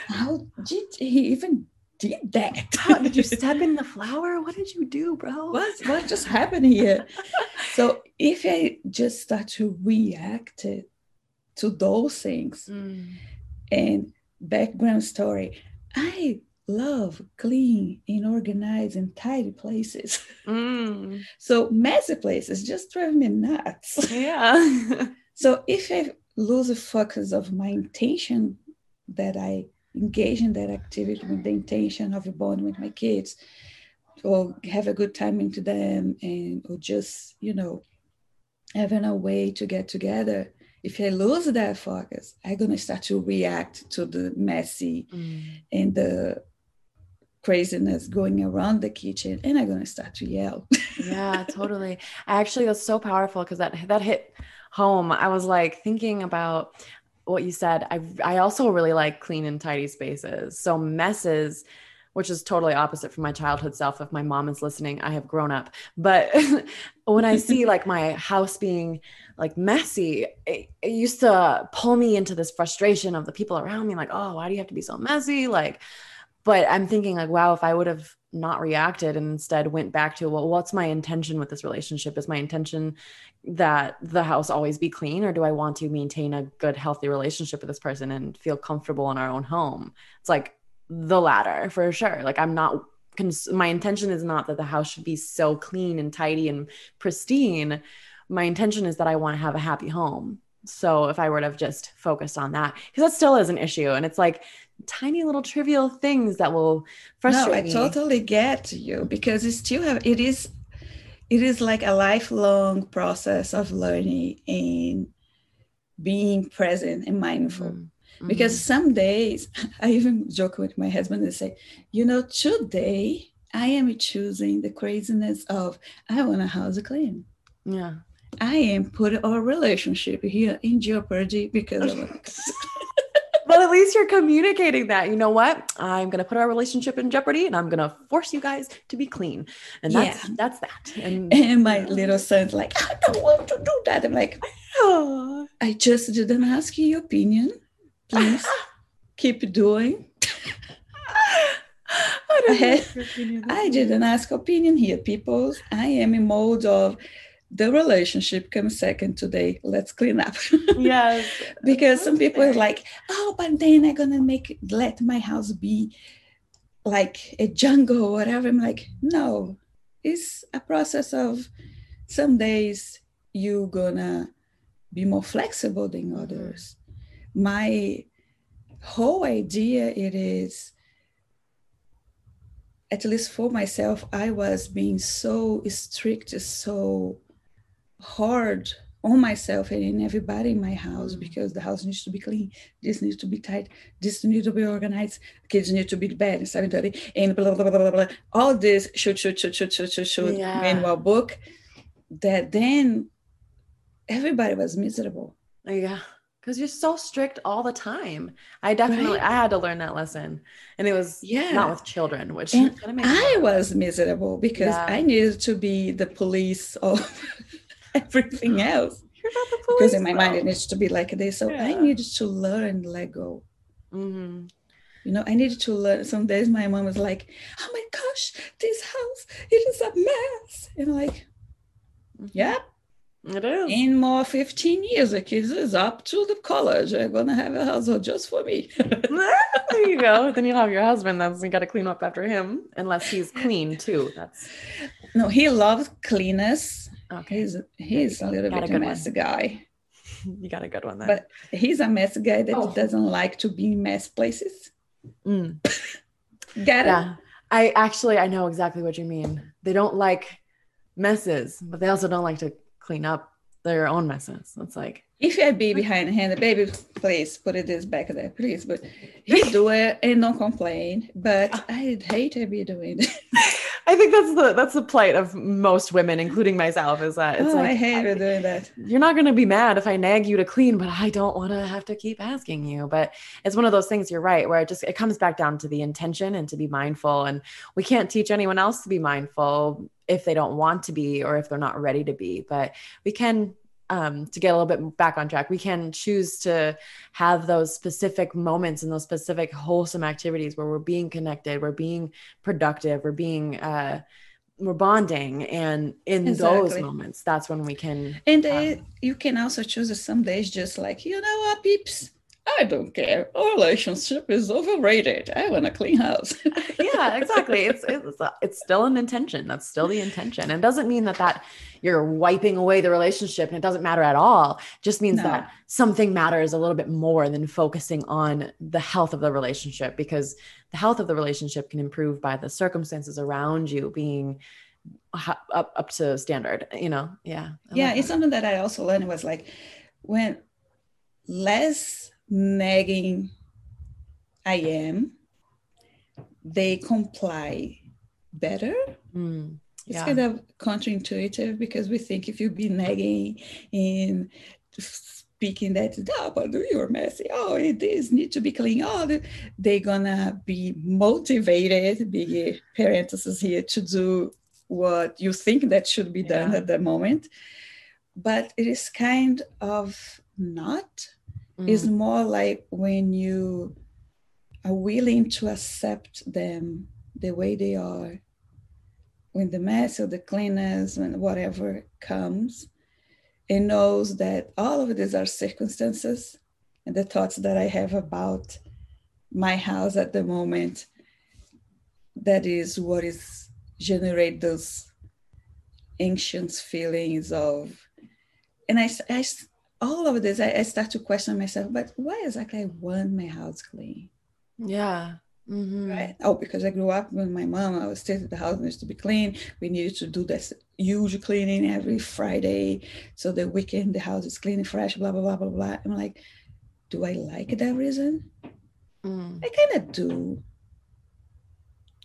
how did he even did that? How, did you step in the flour? What did you do, bro? What what just happened here? so if I just start to react to those things mm. and background story, I love clean and organized and tidy places. Mm. so messy places just drive me nuts. Yeah. so if I lose the focus of my intention that I engage in that activity with the intention of bonding with my kids or have a good time into them and or just, you know, having a way to get together. If I lose that focus, I'm gonna start to react to the messy mm. and the craziness going around the kitchen and I'm gonna start to yell. yeah, totally. I actually, that's so powerful because that that hit home. I was like thinking about what you said. I I also really like clean and tidy spaces. So messes which is totally opposite from my childhood self if my mom is listening i have grown up but when i see like my house being like messy it, it, used to pull me into this frustration of the people around me like oh why do you have to be so messy? Like but i'm thinking like wow if i would have not reacted and instead went back to well what's my intention with this relationship? Is my intention that the house always be clean or do i want to maintain a good healthy relationship with this person and feel comfortable in our own home? It's like the latter for sure. Like i'm not my intention is not that the house should be so clean and tidy and pristine my intention is that i want to have a happy home so if i would have just focused on that because that still is an issue and it's like tiny little trivial things that will frustrate no, I me. totally get you because it still have it is it is like a lifelong process of learning and being present and mindful. Mm-hmm. Because some days I even joke with my husband and say, you know, today I am choosing the craziness of I want a house clean. Yeah. I am putting our relationship here in jeopardy because of but at least you're communicating that. You know what? I'm gonna put our relationship in jeopardy, and I'm gonna force you guys to be clean. And that's yeah. that's that. And, and my little son's like, I don't want to do that. I'm like, oh, I just didn't ask you your opinion. Please keep doing. I, I, I didn't ask opinion here, people. I am in mode of the relationship comes second today. Let's clean up. Yes. because some people are like, oh, but then I'm gonna make let my house be like a jungle or whatever. I'm like, no, it's a process of some days you're gonna be more flexible than mm-hmm. others. My whole idea it is at least for myself, I was being so strict, so hard on myself and in everybody in my house mm. because the house needs to be clean. This needs to be tight. This needs to be organized. Kids need to be bed and 7:30 and blah blah blah blah blah. All this should should should should should should should yeah. manual book that then everybody was miserable. Yeah. because you're so strict all the time. I definitely right? I had to learn that lesson, and it was yeah not with children, which I was miserable because yeah. I needed to be the police of everything else. You're not the because in my mind it needs to be like this. So yeah. I needed to learn let go. Mm-hmm. You know, I needed to learn. Some days my mom was like, "Oh my gosh, this house it is a mess," and I'm like, mm-hmm. "Yeah." It is. In more 15 years, the kids is up to the college. I'm gonna have a household just for me. there you go. Then you'll have your husband that's you gotta clean up after him, unless he's clean too. That's no, he loves cleanness. Okay. He's he's a little got bit a, a messy one. guy. You got a good one there. But he's a mess guy that oh. doesn't like to be in mess places. Mm. Get yeah. It? I actually I know exactly what you mean. They don't like messes, but they also don't like to clean up their own messes. It's like if you be behind hand, baby, please put it this back there, please. But he do it and don't complain. But I hate to be doing it. I think that's the that's the plight of most women, including myself, is that it's oh, like I hate I, doing that. You're not gonna be mad if I nag you to clean, but I don't want to have to keep asking you. But it's one of those things. You're right, where it just it comes back down to the intention and to be mindful. And we can't teach anyone else to be mindful if they don't want to be or if they're not ready to be. But we can um, to get a little bit back on track, we can choose to have those specific moments and those specific wholesome activities where we're being connected, we're being productive, we're being, uh, we're bonding. And in exactly. those moments, that's when we can. And um, you can also choose some days just like, you know what, peeps, I don't care. Our relationship is overrated. I want a clean house. yeah, exactly. It's it's it's still an intention. That's still the intention. And doesn't mean that that you're wiping away the relationship and it doesn't matter at all. It just means no. that something matters a little bit more than focusing on the health of the relationship because the health of the relationship can improve by the circumstances around you being up up to standard, you know. Yeah. I yeah, it's something that I also learned was like when less nagging I am, they comply better. Mm, yeah. It's kind of counterintuitive because we think if you be nagging and speaking that, oh, but you're messy, oh, it is need to be clean, oh, they're gonna be motivated, big parentheses here, to do what you think that should be done yeah. at the moment. But it is kind of not mm. is more like when you are willing to accept them the way they are when the mess or the cleanness and whatever comes and knows that all of these are circumstances and the thoughts that i have about my house at the moment that is what is generate those ancient feelings of and I, I all of this, I, I start to question myself, but why exactly I want my house clean? Yeah. Mm-hmm. Right. Oh, because I grew up with my mom. I was stated the house needs to be clean. We needed to do this huge cleaning every Friday. So the weekend the house is clean and fresh, blah, blah, blah, blah, blah. I'm like, do I like that reason? Mm. I kind of do.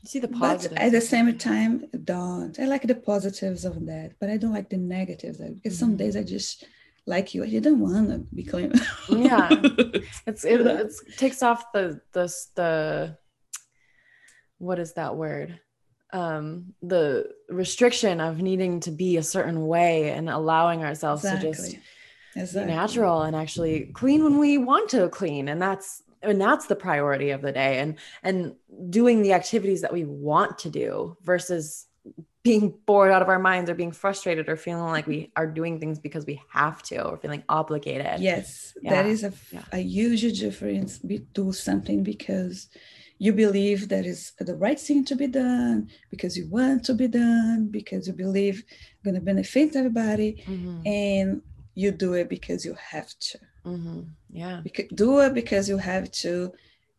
You see the positives. But at the same time, don't. I like the positives of that, but I don't like the negatives because mm-hmm. some days I just like you. You don't want to be clean. yeah, it's it it's, takes off the the the what is that word? Um, the restriction of needing to be a certain way and allowing ourselves exactly. to just exactly. be natural and actually clean when we want to clean, and that's and that's the priority of the day and and doing the activities that we want to do versus being bored out of our minds or being frustrated or feeling like we are doing things because we have to or feeling obligated. Yes, yeah. that is a, yeah. a huge difference. We do something because you believe that is the right thing to be done, because you want to be done, because you believe going to benefit everybody, mm-hmm. and you do it because you have to. Mm-hmm. Yeah, do it because you have to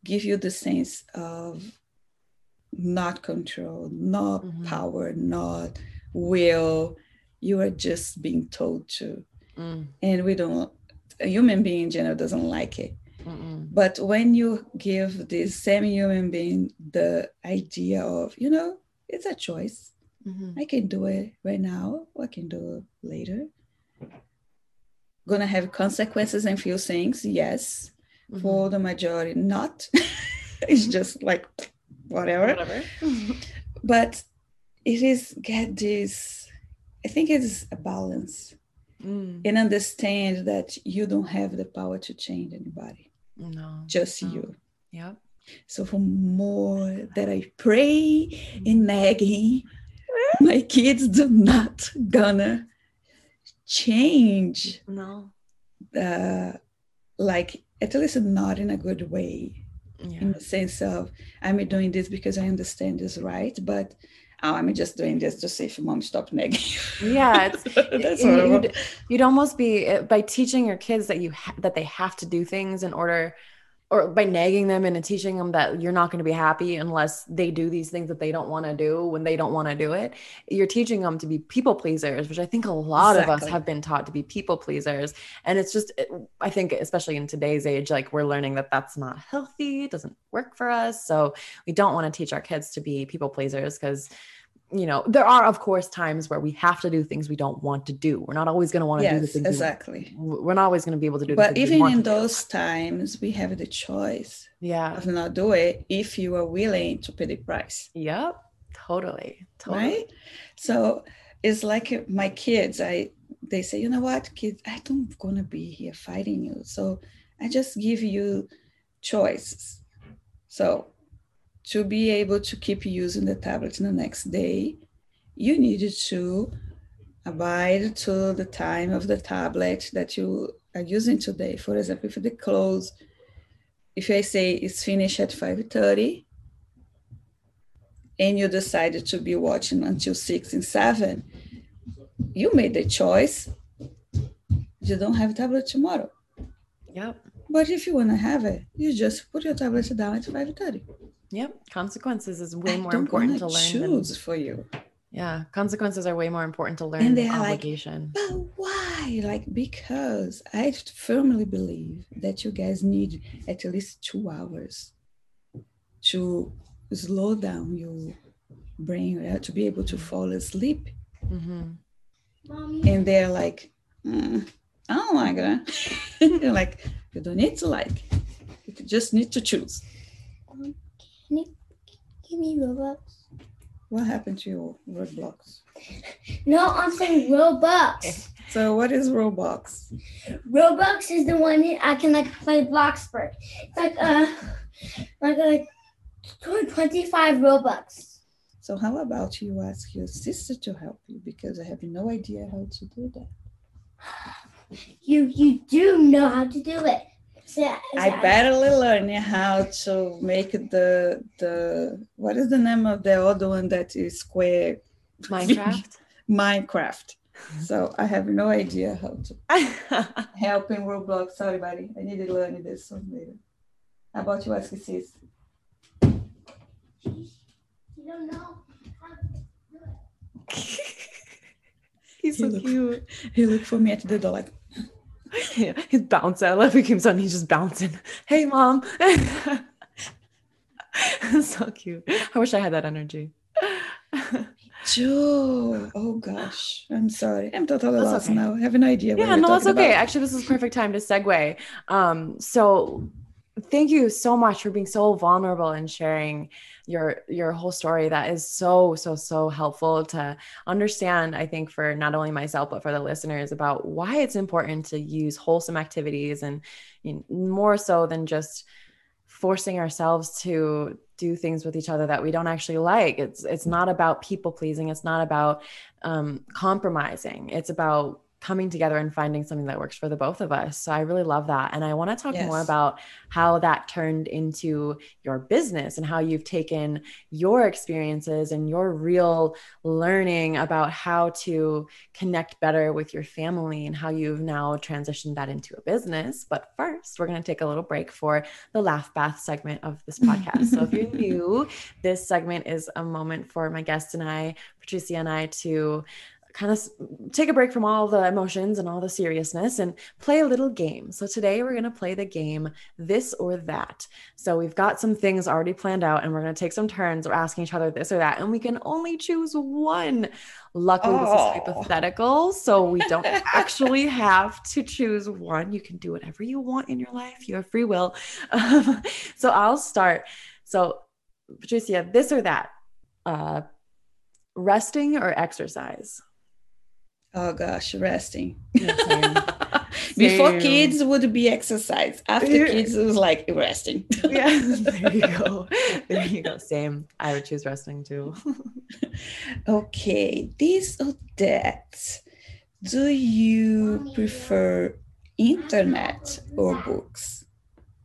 give you the sense of not control, not mm-hmm. power, not will. You are just being told to. Mm. And we don't, a human being in general doesn't like it. Mm-mm. But when you give this same human being the idea of, you know, it's a choice. Mm-hmm. I can do it right now, or I can do it later. gonna have consequences and few things, yes. Mm-hmm. For the majority, not. it's just like whatever. Whatever. but it is get this. I think it's a balance, mm. and understand that you don't have the power to change anybody. No, just no. you. yeah So for more that I pray in nagging, my kids do not gonna change. No. the like at least not in a good way. Yeah. In the sense of I'm doing this because I understand this right, but oh, I'm just doing this to see if mom stop nagging. yeah, that's you'd, you'd, almost be eh, by teaching your kids that you ha- that they have to do things in order or by nagging them and teaching them that you're not going to be happy unless they do these things that they don't want to do when they don't want to do it you're teaching them to be people pleasers which i think a lot exactly. of us have been taught to be people pleasers and it's just i think especially in today's age like we're learning that that's not healthy it doesn't work for us so we don't want to teach our kids to be people pleasers because you know, there are of course times where we have to do things we don't want to do. We're not always going to want to yes, do the things exactly. We, are not always going to be able to do. But even in those do. times, we have the choice. Yeah. Of not do it if you are willing to pay the price. Yep. Totally. Totally. Right. So it's like uh, my kids. I they say, you know what, kids, I don't gonna be here fighting you. So I just give you choices. So to be able to keep using the tablet the next day, you needed to abide to the time of the tablet that you are using today. For example, if the close, if I say it's finished at 5.30 and you decided to be watching until 6 and 7, you made the choice. You don't have a tablet tomorrow. Yep. But if you want to have it, you just put your tablet down at 5.30. Yep. Consequences is way I more important to learn. Choose than, for you. Yeah. Consequences are way more important to learn and than obligation. Like, but why? Like, because I firmly believe that you guys need at least two hours to slow down your brain uh, to be able to fall asleep. Mm-hmm. And they're like, mm, I don't like that. like, you don't need to like, you just need to choose. Can you give me Robux? What happened to your Roblox? No, I'm saying Robux. So what is Roblox? Roblox is the one I can like play Bloxburg. It's like uh like like 25 Robux. So how about you ask your sister to help you because I have no idea how to do that. You you do know how to do it. I barely learned how to make the the what is the name of the other one that is square Minecraft. Minecraft. So I have no idea how to help in Roblox. Sorry, buddy. I need to learn this one later. How about you, ask sis? You don't know how to do it. He's so he cute. Look, he looked for me at the door like yeah, he's bouncing. I love he comes on, he's just bouncing. Hey, mom. so cute. I wish I had that energy. Joe. Oh gosh. I'm sorry. I'm totally that's lost okay. now. I have an idea. Yeah, no, that's okay. About. Actually, this is perfect time to segue. Um, so thank you so much for being so vulnerable and sharing your your whole story that is so so so helpful to understand i think for not only myself but for the listeners about why it's important to use wholesome activities and you know, more so than just forcing ourselves to do things with each other that we don't actually like. It's it's not about people pleasing. It's not about um, compromising. It's about coming together and finding something that works for the both of us. So I really love that. And I want to talk yes. more about how that turned into your business and how you've taken your experiences and your real learning about how to connect better with your family and how you've now transitioned that into a business. But first, we're going to take a little break for the laugh bath segment of this podcast. so if you're new, this segment is a moment for my guest and I, Patricia and I, to kind of take a break from all the emotions and all the seriousness and play a little game. So today we're going to play the game this or that. So we've got some things already planned out and we're going to take some turns. We're asking each other this or that and we can only choose one. Luckily oh. this is hypothetical, so we don't actually have to choose one. You can do whatever you want in your life. You have free will. Um, so I'll start. So Patricia, this or that. Uh, resting or exercise? Oh gosh, resting. Before kids would be exercise. After kids, it was like resting. yeah, there you go. There you go. Same. I would choose resting too. okay, this or that. Do you prefer internet or books?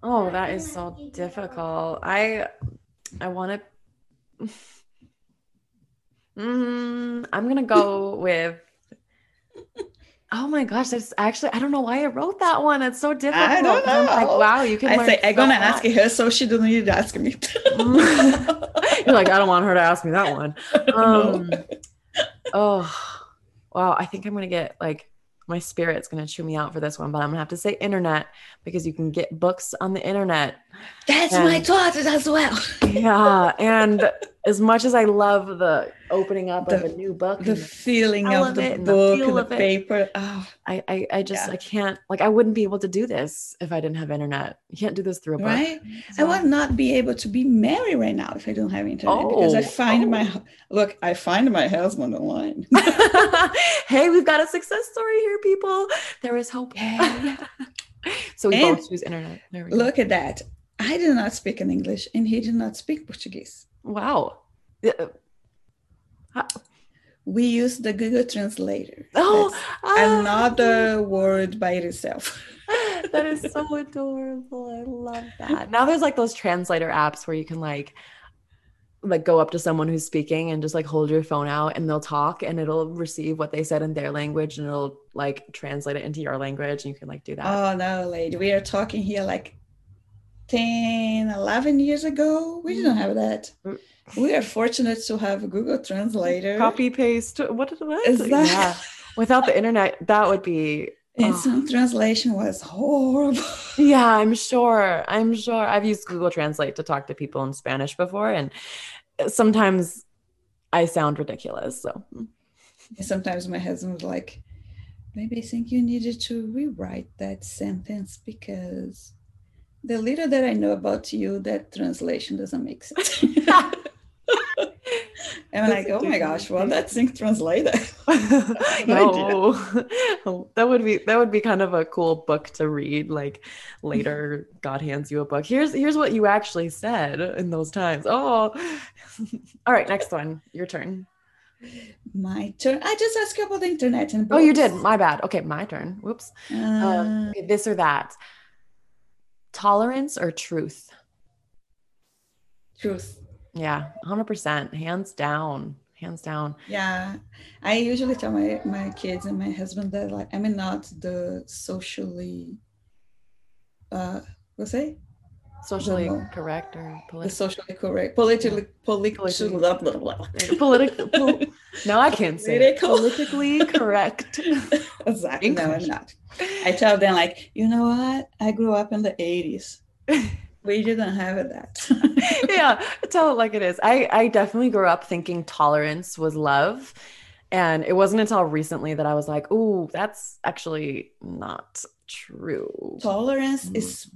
Oh, that is so difficult. I I want to. Mm, I'm gonna go with Oh my gosh, that's actually I don't know why I wrote that one. It's so difficult. I don't know. I'm like, wow, you can. I say I'm gonna ask her so she doesn't need to ask me. You're like, I don't want her to ask me that one. Um, oh, wow. I think I'm gonna get like my spirit's gonna chew me out for this one, but I'm gonna have to say internet because you can get books on the internet. That's and, my thought as well. yeah, and as much as I love the opening up the, of a new book, the feeling of the book, the, the paper, oh, I, I, I just yeah. I can't like I wouldn't be able to do this if I didn't have internet. You can't do this through a book. Right? So, I would not be able to be married right now if I don't have internet oh, because I oh, find oh. my look, I find my husband online. hey, we've got a success story here, people. There is hope. Yeah. so we and both use internet. Look at that. I do not speak in English and he did not speak Portuguese. Wow. We use the Google Translator. Oh, ah. another word by itself. that is so adorable. I love that. Now there's like those translator apps where you can like like go up to someone who's speaking and just like hold your phone out and they'll talk and it'll receive what they said in their language and it'll like translate it into your language and you can like do that. Oh no, lady. We are talking here like 10, 11 years ago. We didn't have that. Mm. We are fortunate to have a Google Translator. Copy paste. What is that? Yeah. Without the internet, that would be Instant oh. translation was horrible. Yeah, I'm sure. I'm sure. I've used Google Translate to talk to people in Spanish before, and sometimes I sound ridiculous. So sometimes my husband was like, maybe I think you needed to rewrite that sentence because the little that I know about you, that translation doesn't make sense. And I'm like, oh my gosh, well, that sync translator. no, that would be that would be kind of a cool book to read. Like later, God hands you a book. Here's here's what you actually said in those times. Oh, all right, next one, your turn. My turn. I just asked you about the internet and books. oh, you did. My bad. Okay, my turn. Whoops. Uh, okay, this or that. Tolerance or truth? Truth. Yeah, 100%. Hands down. Hands down. Yeah. I usually tell my, my kids and my husband that like I'm not the socially uh what's say? Socially correct or politically socially correct. Politically politically blah, blah, blah. political pol- No, I can't say Political. politically correct. exactly. No, I'm not. I tell them like, you know what? I grew up in the 80s we didn't have that yeah tell it like it is i i definitely grew up thinking tolerance was love and it wasn't until recently that i was like oh that's actually not true tolerance mm. is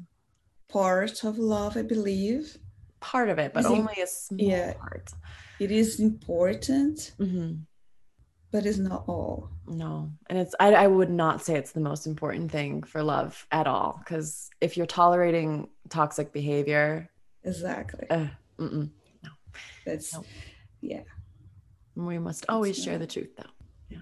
part of love i believe part of it but only a small yeah, part it is important mm-hmm but it's not all. No. And it's, I, I would not say it's the most important thing for love at all. Because if you're tolerating toxic behavior, exactly. Uh, no. That's, no. yeah. We must always share the truth, though. Yeah.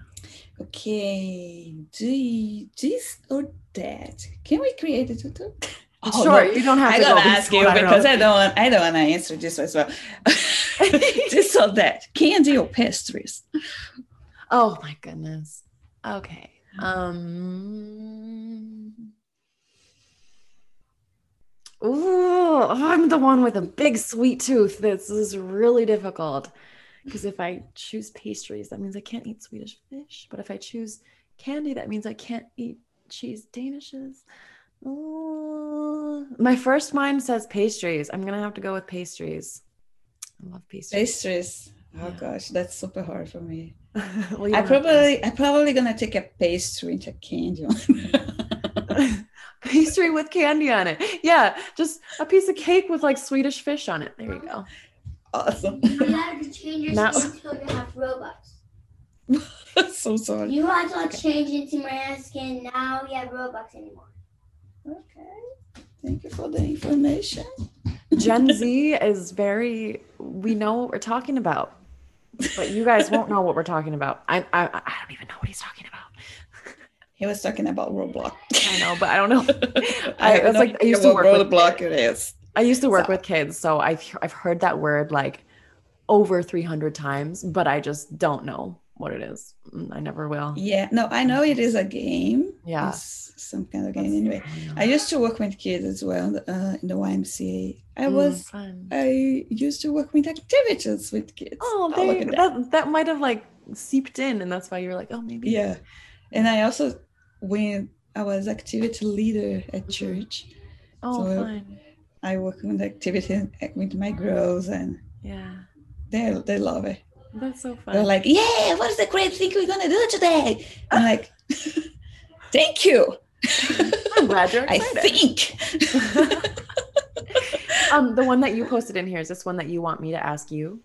Okay. Do you, this or that? Can we create a tutu? Oh, sure, no. you don't have I to gotta ask you because I don't want I don't want to answer this as well. this or that, candy or pastries? Oh my goodness. Okay. Um Ooh, I'm the one with a big sweet tooth. This is really difficult. Because if I choose pastries, that means I can't eat Swedish fish. But if I choose candy, that means I can't eat cheese danishes. Oh. My first mind says pastries. I'm gonna have to go with pastries. I love pastries. Pastries. Oh Yeah. gosh, that's super hard for me. Well, I don't have to probably I probably gonna take a pastry into candy. pastry with candy on it. Yeah, just a piece of cake with like Swedish fish on it. There you go. awesome. You have to change your Now- skin until you have Robux. That's so sorry. You had to like, change into my skin. Now we have Robux anymore. Okay. Thank you for the information. Gen Z is very. We know what we're talking about, but you guys won't know what we're talking about. I I, I don't even know what he's talking about. He was talking about Roblox. I know, but I don't know. I, I, no like I used to work with Roblox it is. I used to work So- with kids, so I've I've heard that word like over 300 times, but I just don't know what it is. Mm, I never will. Yeah, no, I know it is a game. Yeah. It's some kind of game. That's- Anyway, I used to work with kids as well uh, in the YMCA. I Mm, was fun. I used to work with activities with kids. Oh, Oh, they, that. that that might have like seeped in, and that's why you're like, oh, maybe. Yeah. And I also when I was activity leader at Mhm. church, Oh, So- fun. I work with activity with my girls and Yeah, they they love it. That's so fun. They're like, yeah, what's the great thing we're gonna do today? I'm like, thank you. I'm glad you're excited. I think. um, the one that you posted in here is this one that you want me to ask you?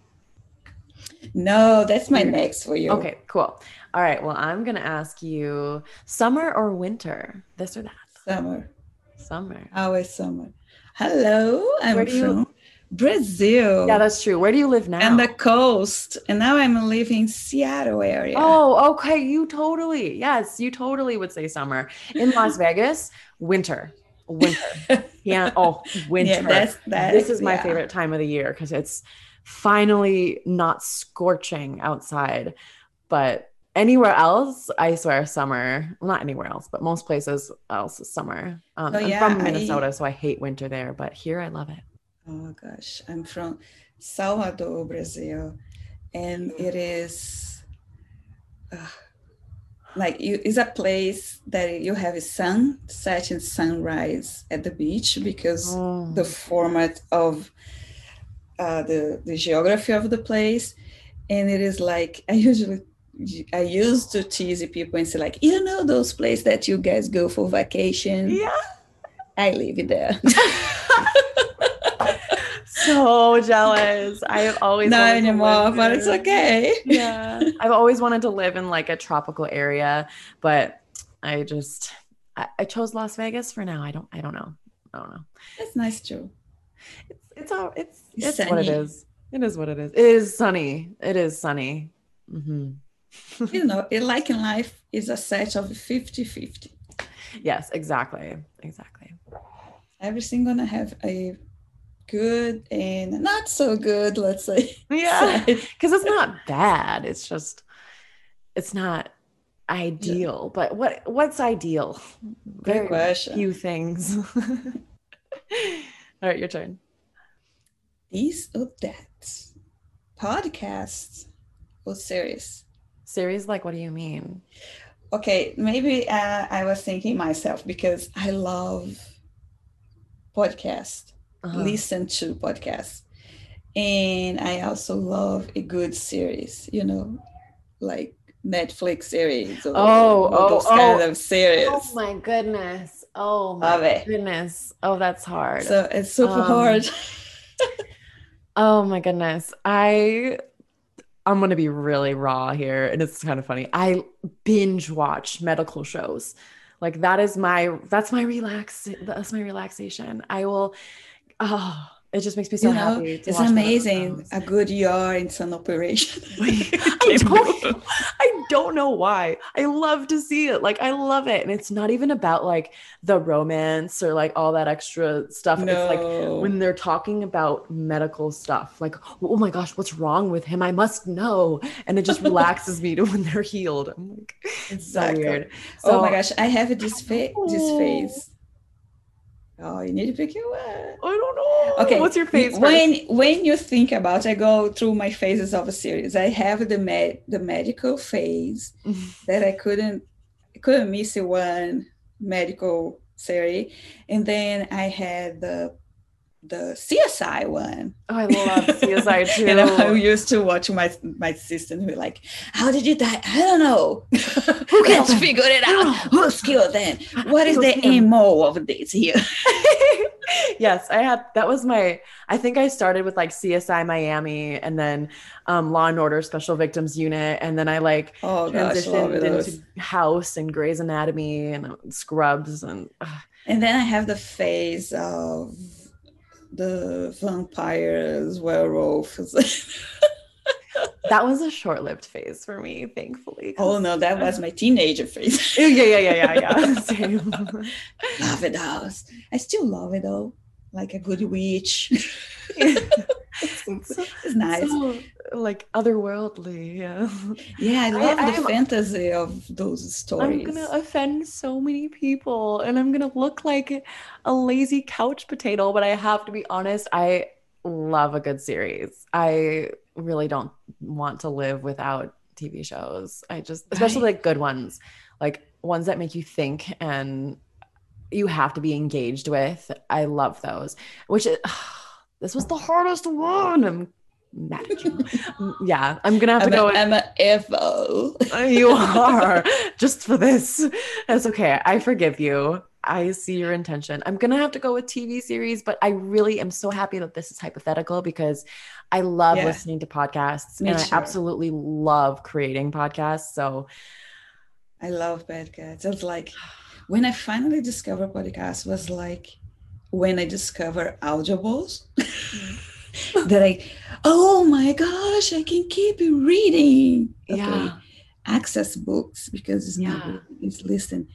no, that's my next for you. Okay, cool. All right. Well, I'm gonna ask you summer or winter, this or that. Summer. Summer. Always summer. Hello, I'm Where do you- from Brazil. Yeah, that's true. Where do you live now? and the coast. And now I'm living Seattle area. Oh, okay. You totally, yes, you totally would say summer. In Las Vegas, winter. Winter. Yeah. Oh, winter. yeah, that's that. this is my yeah. favorite time of the year because it's finally not scorching outside. But anywhere else, I swear, summer. Well, not anywhere else, but most places else is summer. Um, Oh, I'm yeah, from I- Minnesota, so I hate winter there. But here, I love it. Oh gosh, I'm from Salvador, Brazil, and it is uh, like you, it's a place that you have a sunset and sunrise at the beach because Oh, the format of uh, the the geography of the place, and it is like I usually. I used to tease people and say, like, you know, those places that you guys go for vacation. yeah. I live it there. So jealous. I have always Not anymore, but it's okay. yeah i've always wanted to live in like a tropical area but i just I, I chose las vegas for now i don't i don't know i don't know It's nice too. it's it's all it's It's it's, what it sunny. is it is what it is it is sunny it is sunny Mm-hmm. You know, it, like in life, is a set of 50 50. yes exactly exactly Everything gonna have a good and not so good, let's say. yeah because it's not bad it's just it's not ideal but what what's ideal Good Very question. few things all right your turn This or that? Podcast or series? Series, like, what do you mean? Okay, maybe uh, I was thinking myself because I love podcast, Uh-huh. listen to podcasts. And I also love a good series, you know, like Netflix series or, Oh, or oh, those oh. kind of series. Oh my goodness. Oh Love my it. goodness. Oh, that's hard. So it's super Um, hard. oh my goodness. I I'm gonna be really raw here, and it's kind of funny. I binge watch medical shows. Like that is my that's my relax that's my relaxation. I will oh it just makes me so you know, happy. it's amazing. A good year in some operation. I don't, I don't know why. I love to see it. Like I love it. And it's not even about like the romance or like all that extra stuff. It's like when they're talking about medical stuff, like, oh my gosh, what's wrong with him? I must know. And it just relaxes me to when they're healed. I'm like, it's so Exactly. weird. oh my gosh, I have this fa- this Oh. phase. Oh, you need to pick your one. I don't know. Okay. What's your face? When when you think about, I go through my phases of a series. I have the med the medical phase that I couldn't couldn't miss one medical series, and then I had the the CSI one. Oh, I love CSI too. and I used to watch my my sister who like, "How did you die? I don't know. Who can figure it out? Who's killed them? What is the MO of this here?" yes, I had that was my I think I started with like CSI Miami and then um, Law and Order Special Victims Unit and then I like oh, transitioned gosh, into House and Grey's Anatomy and Scrubs and uh. and then I have the phase of the vampires, werewolves. that was a short-lived phase for me, thankfully. Oh no, that was my teenager phase. yeah, yeah, yeah, yeah, yeah. Same. love it house. I still love it though, like a good witch. it's, it's, nice. So, like otherworldly, yeah. Yeah, I love I, the I fantasy of those stories. I'm gonna offend so many people, and I'm gonna look like a lazy couch potato. But I have to be honest, I love a good series. I really don't want to live without TV shows. I just, especially right. like good ones, like ones that make you think and you have to be engaged with. I love those. Which is, this was the hardest one. I'm mad at you. Mm, yeah, I'm gonna have to go. A, I'm oh. you are just for this. That's okay. I forgive you. I see your intention. I'm gonna have to go with TV series, but I really am so happy that this is hypothetical because I love yeah. listening to podcasts Me and too. I absolutely love creating podcasts. So I love podcasts. It's like when I finally discovered podcasts was like when I discovered audibles. Mm-hmm. That I, oh my gosh, I can keep reading. Okay. Yeah. Access books because it's yeah. not it's listen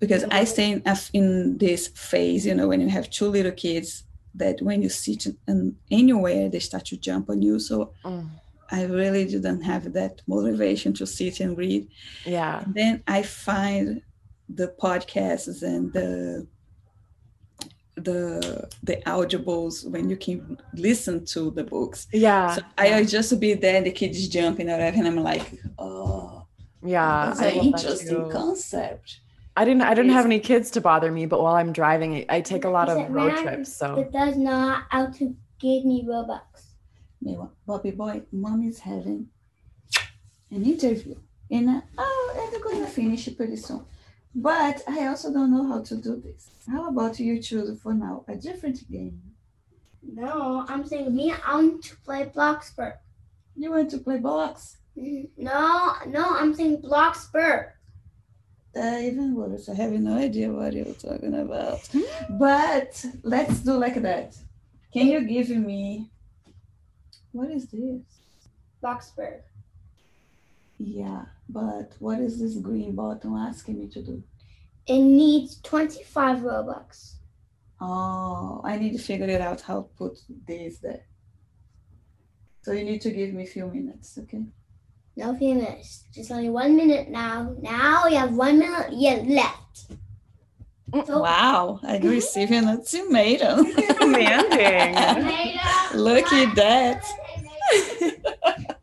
because I stay in, in this phase, you know, when you have two little kids that when you sit in, anywhere, they start to jump on you. So mm. I really didn't have that motivation to sit and read. Yeah. And then I find the podcasts and the the the audibles when you can listen to the books. Yeah. So I just be there, and the kids jumping or whatever, and I'm like, oh, yeah, that's an interesting concept. I didn't I didn't have any kids to bother me, but while I'm driving, I take a lot of road trips. So it does not out to give me Robux. Bobby boy, mom is having an interview, and uh, oh, and we're gonna finish it pretty soon. But I also don't know how to do this. How about you choose for now a different game? No, I'm saying me. I want to play Bloxburg. You want to play blocks? Mm, no, no, I'm saying Bloxburg uh, even worse. I have no idea what you're talking about. But let's do like that. Can you give me what is this? Bloxburg. Yeah, but what is this green button asking me to do? It needs 25 Robux. Oh, I need to figure it out how to put this there. So you need to give me a few minutes, okay? No few minutes. Just only one minute now. Now we have one minute yet left. Mm, so, wow, I'm receiving a tomato. Demanding. Look at that.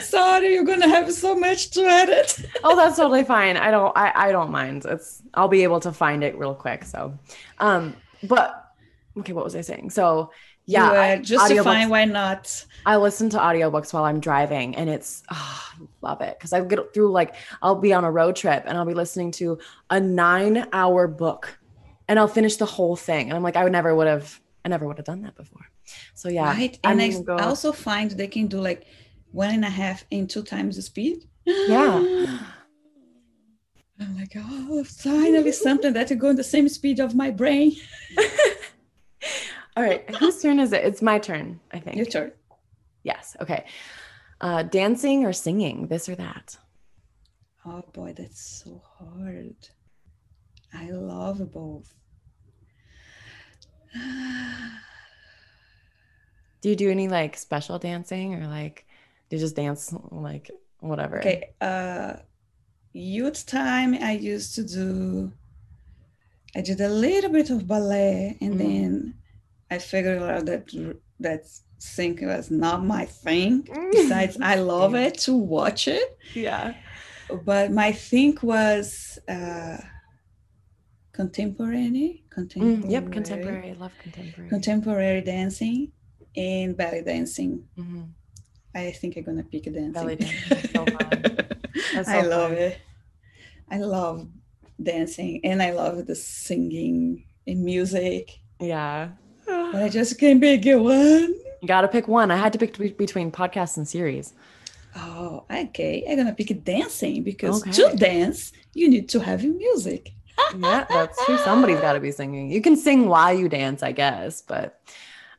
Sorry, you're gonna have so much to edit. oh, that's totally fine. I don't I, I don't mind. It's I'll be able to find it real quick. So um but okay, what was I saying? So yeah, justifying why not. I listen to audiobooks while I'm driving and it's oh, love it because I get through like I'll be on a road trip and I'll be listening to a nine hour book and I'll finish the whole thing. And I'm like, I would never would have I never would have done that before. So yeah. Right. And I go, also find they can do like one and a half and two times the speed. Yeah. I'm like, oh, finally something that go the same speed of my brain. All right. Whose turn is it? It's my turn, I think. Your turn. Yes. Okay. Uh, dancing or singing, this or that? Oh boy, that's so hard. I love both. do you do any like special dancing or like you just dance like whatever? Okay. Uh youth time I used to do I did a little bit of ballet, and Mm. then I figured out that that singing was not my thing. Besides, I love it to watch it, yeah. but my thing was uh, contemporary, contemporary, Mm, yep, contemporary. I love contemporary. contemporary dancing, and ballet dancing. Mhm. I think I'm gonna pick dancing. Belly dancing is so I so love fun. it. I love dancing and I love the singing and music. Yeah. But I just can't pick one. You got to pick one. I had to pick be- between podcasts and series. Oh, okay. I'm gonna pick dancing because Okay. to dance you need to have music. Yeah, that's true. Somebody's got to be singing. You can sing while you dance, I guess, but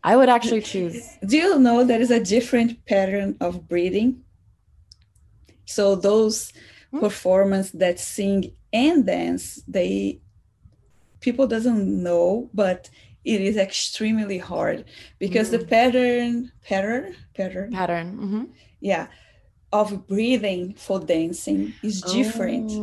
I would actually choose. Do you know there is a different pattern of breathing? So those Hmm. performers that sing and dance, they people doesn't know, but it is extremely hard because the Mm. pattern, pattern, pattern, Pattern. hmm yeah, of breathing for dancing is different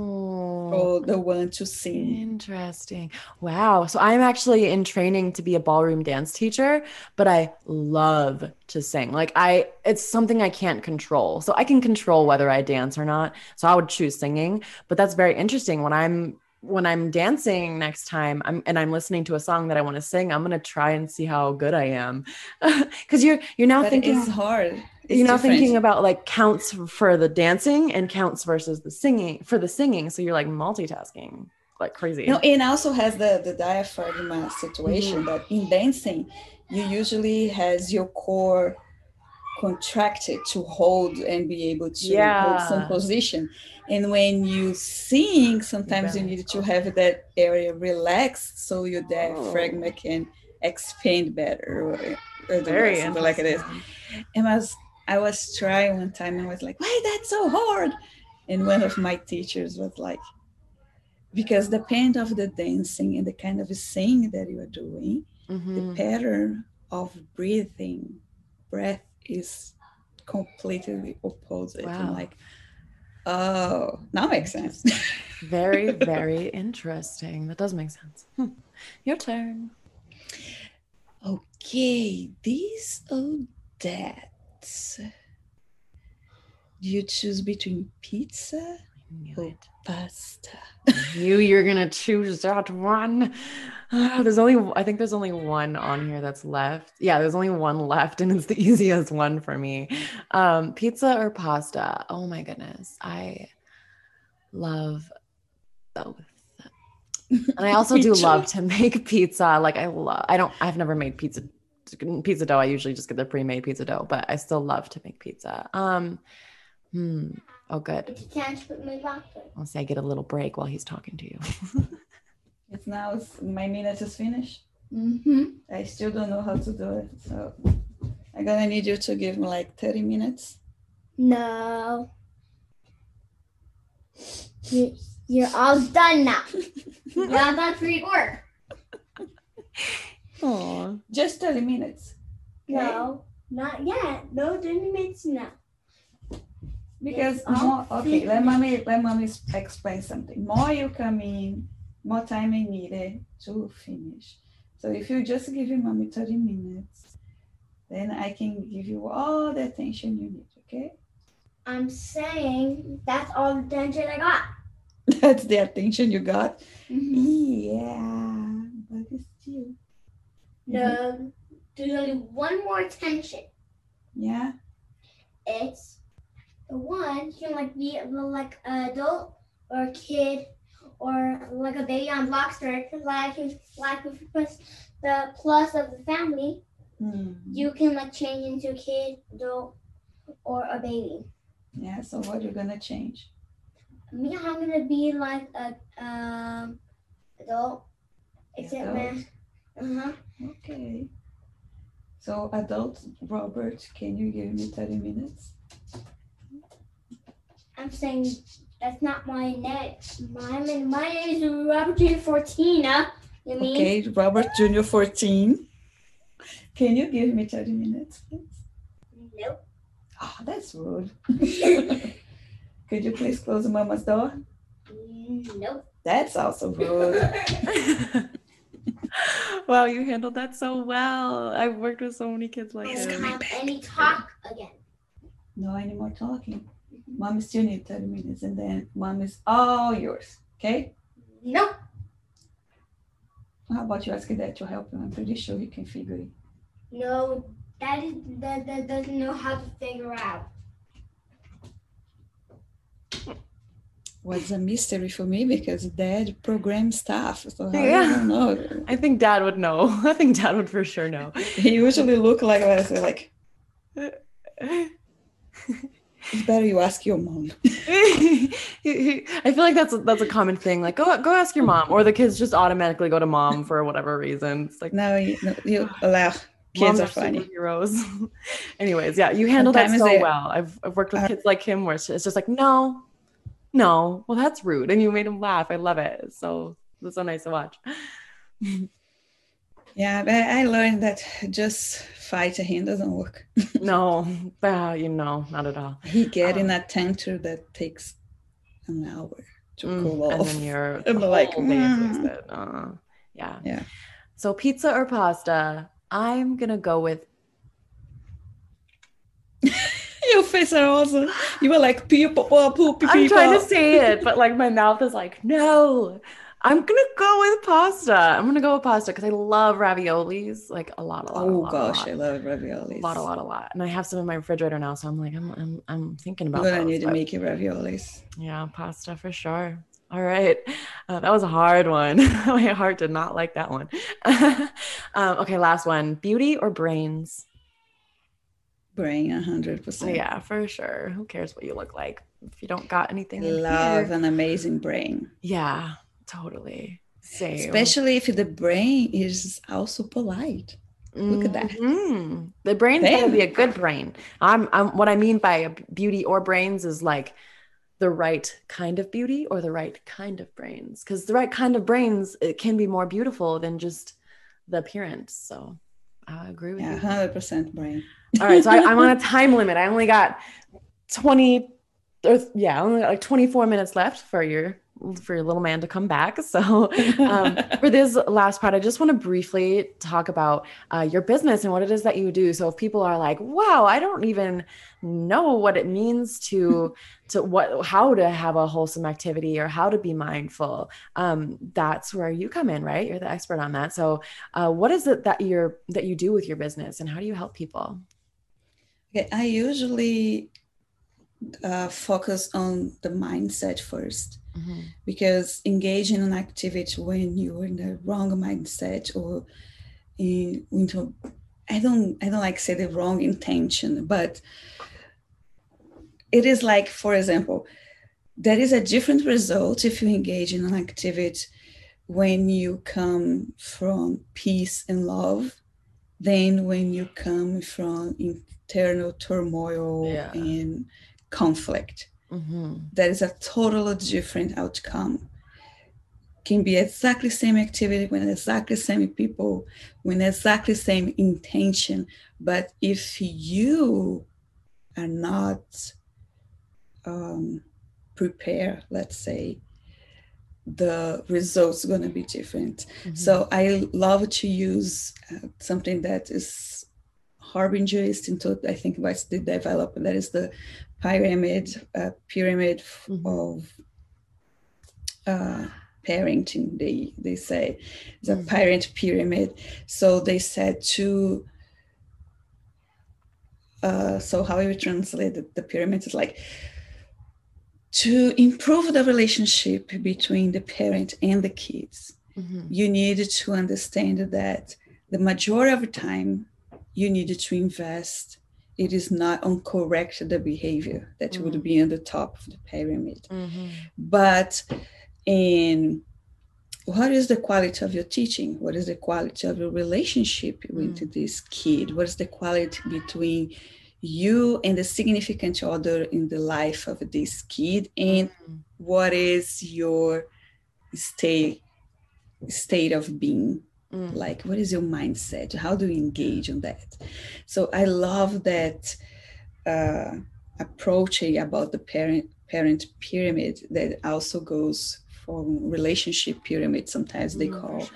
Oh, for the one to sing. interesting. Wow. So I'm actually in training to be a ballroom dance teacher, but I love to sing. Like I it's something I can't control. So I can control whether I dance or not. So I would choose singing, but that's very interesting when I'm when I'm dancing next time I'm and I'm listening to a song that I want to sing, I'm going to try and see how good I am. Cuz you're you're now But thinking it's hard. It's you're now different. thinking about like counts for the dancing and counts versus the singing for the singing. So you're like multitasking like crazy. No, and also has the the diaphragm situation mm-hmm. that in dancing you usually has your core contracted to hold and be able to hold some position. And when you sing, sometimes you need to have that area relaxed so your diaphragm Oh. can expand better. Or, or the Very something like it is. interesting. And I was I was trying one time and I was like, why that's so hard? And one of my teachers was like, because depend of the dancing and the kind of singing that you are doing, the Mhm. pattern of breathing, breath is completely opposite. I'm like, oh, now makes sense. Very, very interesting. That does make sense. Hmm. Your turn. okay, this or that. Do you choose between pizza or it. pasta? Knew you're gonna choose that one. Ah, there's only I think there's only one on here that's left. Yeah, there's only one left, and it's the easiest one for me. Um, pizza or pasta? Oh my goodness. I love both. And I also do too. love to make pizza. Like I love I don't I've never made pizza pizza dough. I usually just get the pre-made pizza dough, but I still love to make pizza. Um hmm. Oh good. It's a chance to put my box. I'll say I get a little break while he's talking to you. It's now it's, my minute is finished. Mm-hmm. I still don't know how to do it. So I'm gonna need you to give me like 30 minutes. No. You, you're all done now. You're all done for your work. Aww. Just 30 minutes. okay? No, not yet. No 30 minutes now. Because It's more okay, let finished. mommy let mommy explain something. More you come in, more time I needed to finish. So if you just give your mommy 30 minutes, then I can give you all the attention you need, okay? I'm saying that's all the attention I got. That's the attention you got. Mm-hmm. Yeah, but it's still. No, there's only one more attention. Yeah. It's the one you can like be like an adult or a kid or like a baby on Blockster. Like like if you press the plus of the family, Hmm. you can like change into a kid, adult, or a baby. Yeah, so what you're gonna change? Me, I'm gonna be like a um adult, except Adult. man. Uh huh. Okay. So adult Robert, can you give me 30 minutes? I'm saying that's not my name. My name, my name is Robert Junior Fortina. Uh, you mean? Okay, Robert Junior 14. Can you give me 30 minutes, please? Nope. Oh, that's rude. Could you please close Mama's door? Mm, nope. That's also rude. wow, you handled that so well. I've worked with so many kids like He's him. coming Have back. any talk again? no anymore talking. Mom is still need 30 minutes and then mom is all yours. Okay? Nope. How about you ask dad to help him? I'm pretty sure he can figure it. No, that is that, that doesn't know how to figure out. Was a mystery for me because dad programs stuff. So I Yeah. don't know. I think dad would know. I think dad would for sure know. He usually look like us like it's better you ask your mom. I feel like that's a, that's a common thing. Like, go go ask your mom, or the kids just automatically go to mom for whatever reason. It's like No, you, no, you allow kids moms are funny. superheroes. Anyways, yeah, you handled that so they- well. I've I've worked with Uh, kids like him where it's just like, no, no, well that's rude, and you made him laugh. I love it. So it's so nice to watch. Yeah, but I learned that just fighting him doesn't work. no, uh, you know, not at all. He get in Um, a tantrum that takes an hour to Mm, cool and then you're the like, whole day is mm. Uh, yeah. Yeah. So pizza or pasta? I'm gonna go with Face are awesome. You were like people, poopy people. I'm trying to say it, but like my mouth is like, no. I'm gonna go with pasta. I'm gonna go with pasta because I love raviolis, like a lot, a lot. a Oh lot, gosh, a I lot, love raviolis. a lot, a lot, a lot. And I have some in my refrigerator now, so I'm like, I'm, I'm, I'm thinking about. gonna those, need to make you raviolis. Yeah, pasta for sure. All right, uh, that was a hard one. my heart did not like that one. um, okay, last one: beauty or brains? Brain, a hundred percent. Yeah, for sure. Who cares what you look like if you don't got anything? in Love an amazing brain, Yeah, totally. Same. especially if the brain is also polite. look at that. Mhm. The brain's gotta be a good brain. I'm, I'm. What I mean by beauty or brains is like the right kind of beauty or the right kind of brains. Because the right kind of brains it can be more beautiful than just the appearance. So I agree with Yeah, you. hundred percent brain. All right, so I, I'm on a time limit. I only got 20 or yeah, I only got like 24 minutes left for your for your little man to come back. So um, for this last part, I just want to briefly talk about uh, your business and what it is that you do. So if people are like, "Wow, I don't even know what it means to to what how to have a wholesome activity or how to be mindful," um, that's where you come in, right? You're the expert on that. So uh, what is it that you're that you do with your business, and how do you help people? Okay, I usually uh, focus on the mindset first because engaging in an activity when you're in the wrong mindset or in, into I don't I don't like say the wrong intention, but it is like, for example, there is a different result if you engage in an activity when you come from peace and love than when you come from internal turmoil Yeah. and conflict Mm-hmm. that is a totally different outcome. Can be exactly same activity when exactly same people, when exactly same intention. But if you are not um, prepared, let's say, the results going to be different. Mm-hmm. So I love to use uh, something that is Arbinger Institute, I think was the developer, that is the pyramid, uh, pyramid Mhm. of uh, parenting, they, they say. the a Mhm. parent pyramid. So they said to, uh, so how you translate the, the pyramid is like, to improve the relationship between the parent and the kids Mhm. you needed to understand that the majority of the time you needed to invest it is not on correct the behavior that Mm. would be on the top of the pyramid. Mhm. but in what is the quality of your teaching? What is the quality of your relationship with this kid? What is the quality between you and the significant other in the life of this kid? And Mhm. what is your state state of being Mm. like what is your mindset how do you engage on that so i love that uh, approach about the parent parent pyramid that also goes from relationship pyramid, sometimes they Mm, for call. sure.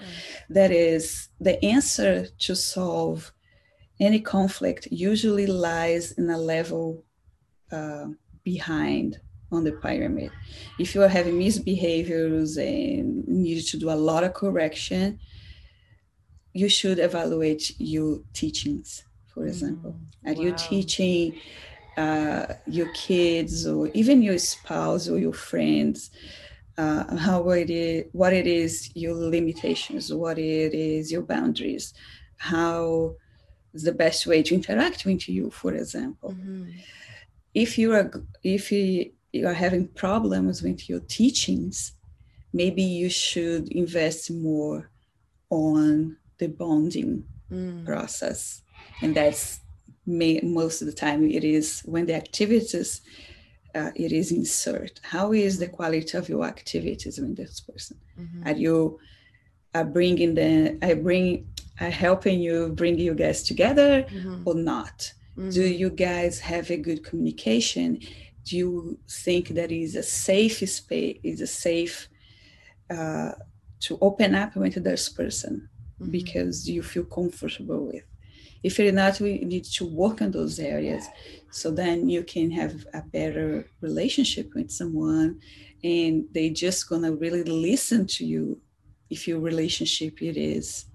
That is, the answer to solve any conflict usually lies in a level uh, behind on the pyramid. If you are having misbehaviors and need to do a lot of correction, you should evaluate your teachings, for example. Mm, Are you teaching uh, your kids or even your spouse or your friends uh, how it is, what it is, your limitations, what it is, your boundaries, how is the best way to interact with you, for example Mhm. if you are if you, you are having problems with your teachings maybe you should invest more on the bonding Mm, process. And that's may, most of the time it is when the activities uh, it is insert. How is the quality of your activities with this person? Mhm. are you are bringing the i bring are helping you bring you guys together Mhm. or not? Do Mhm. you guys have a good communication? Do you think that is a safe space is a safe uh, to open up with this person Mhm. because you feel comfortable with if you're not we need to work on those areas so then you can have a better relationship with someone and they just gonna really listen to you if your relationship it is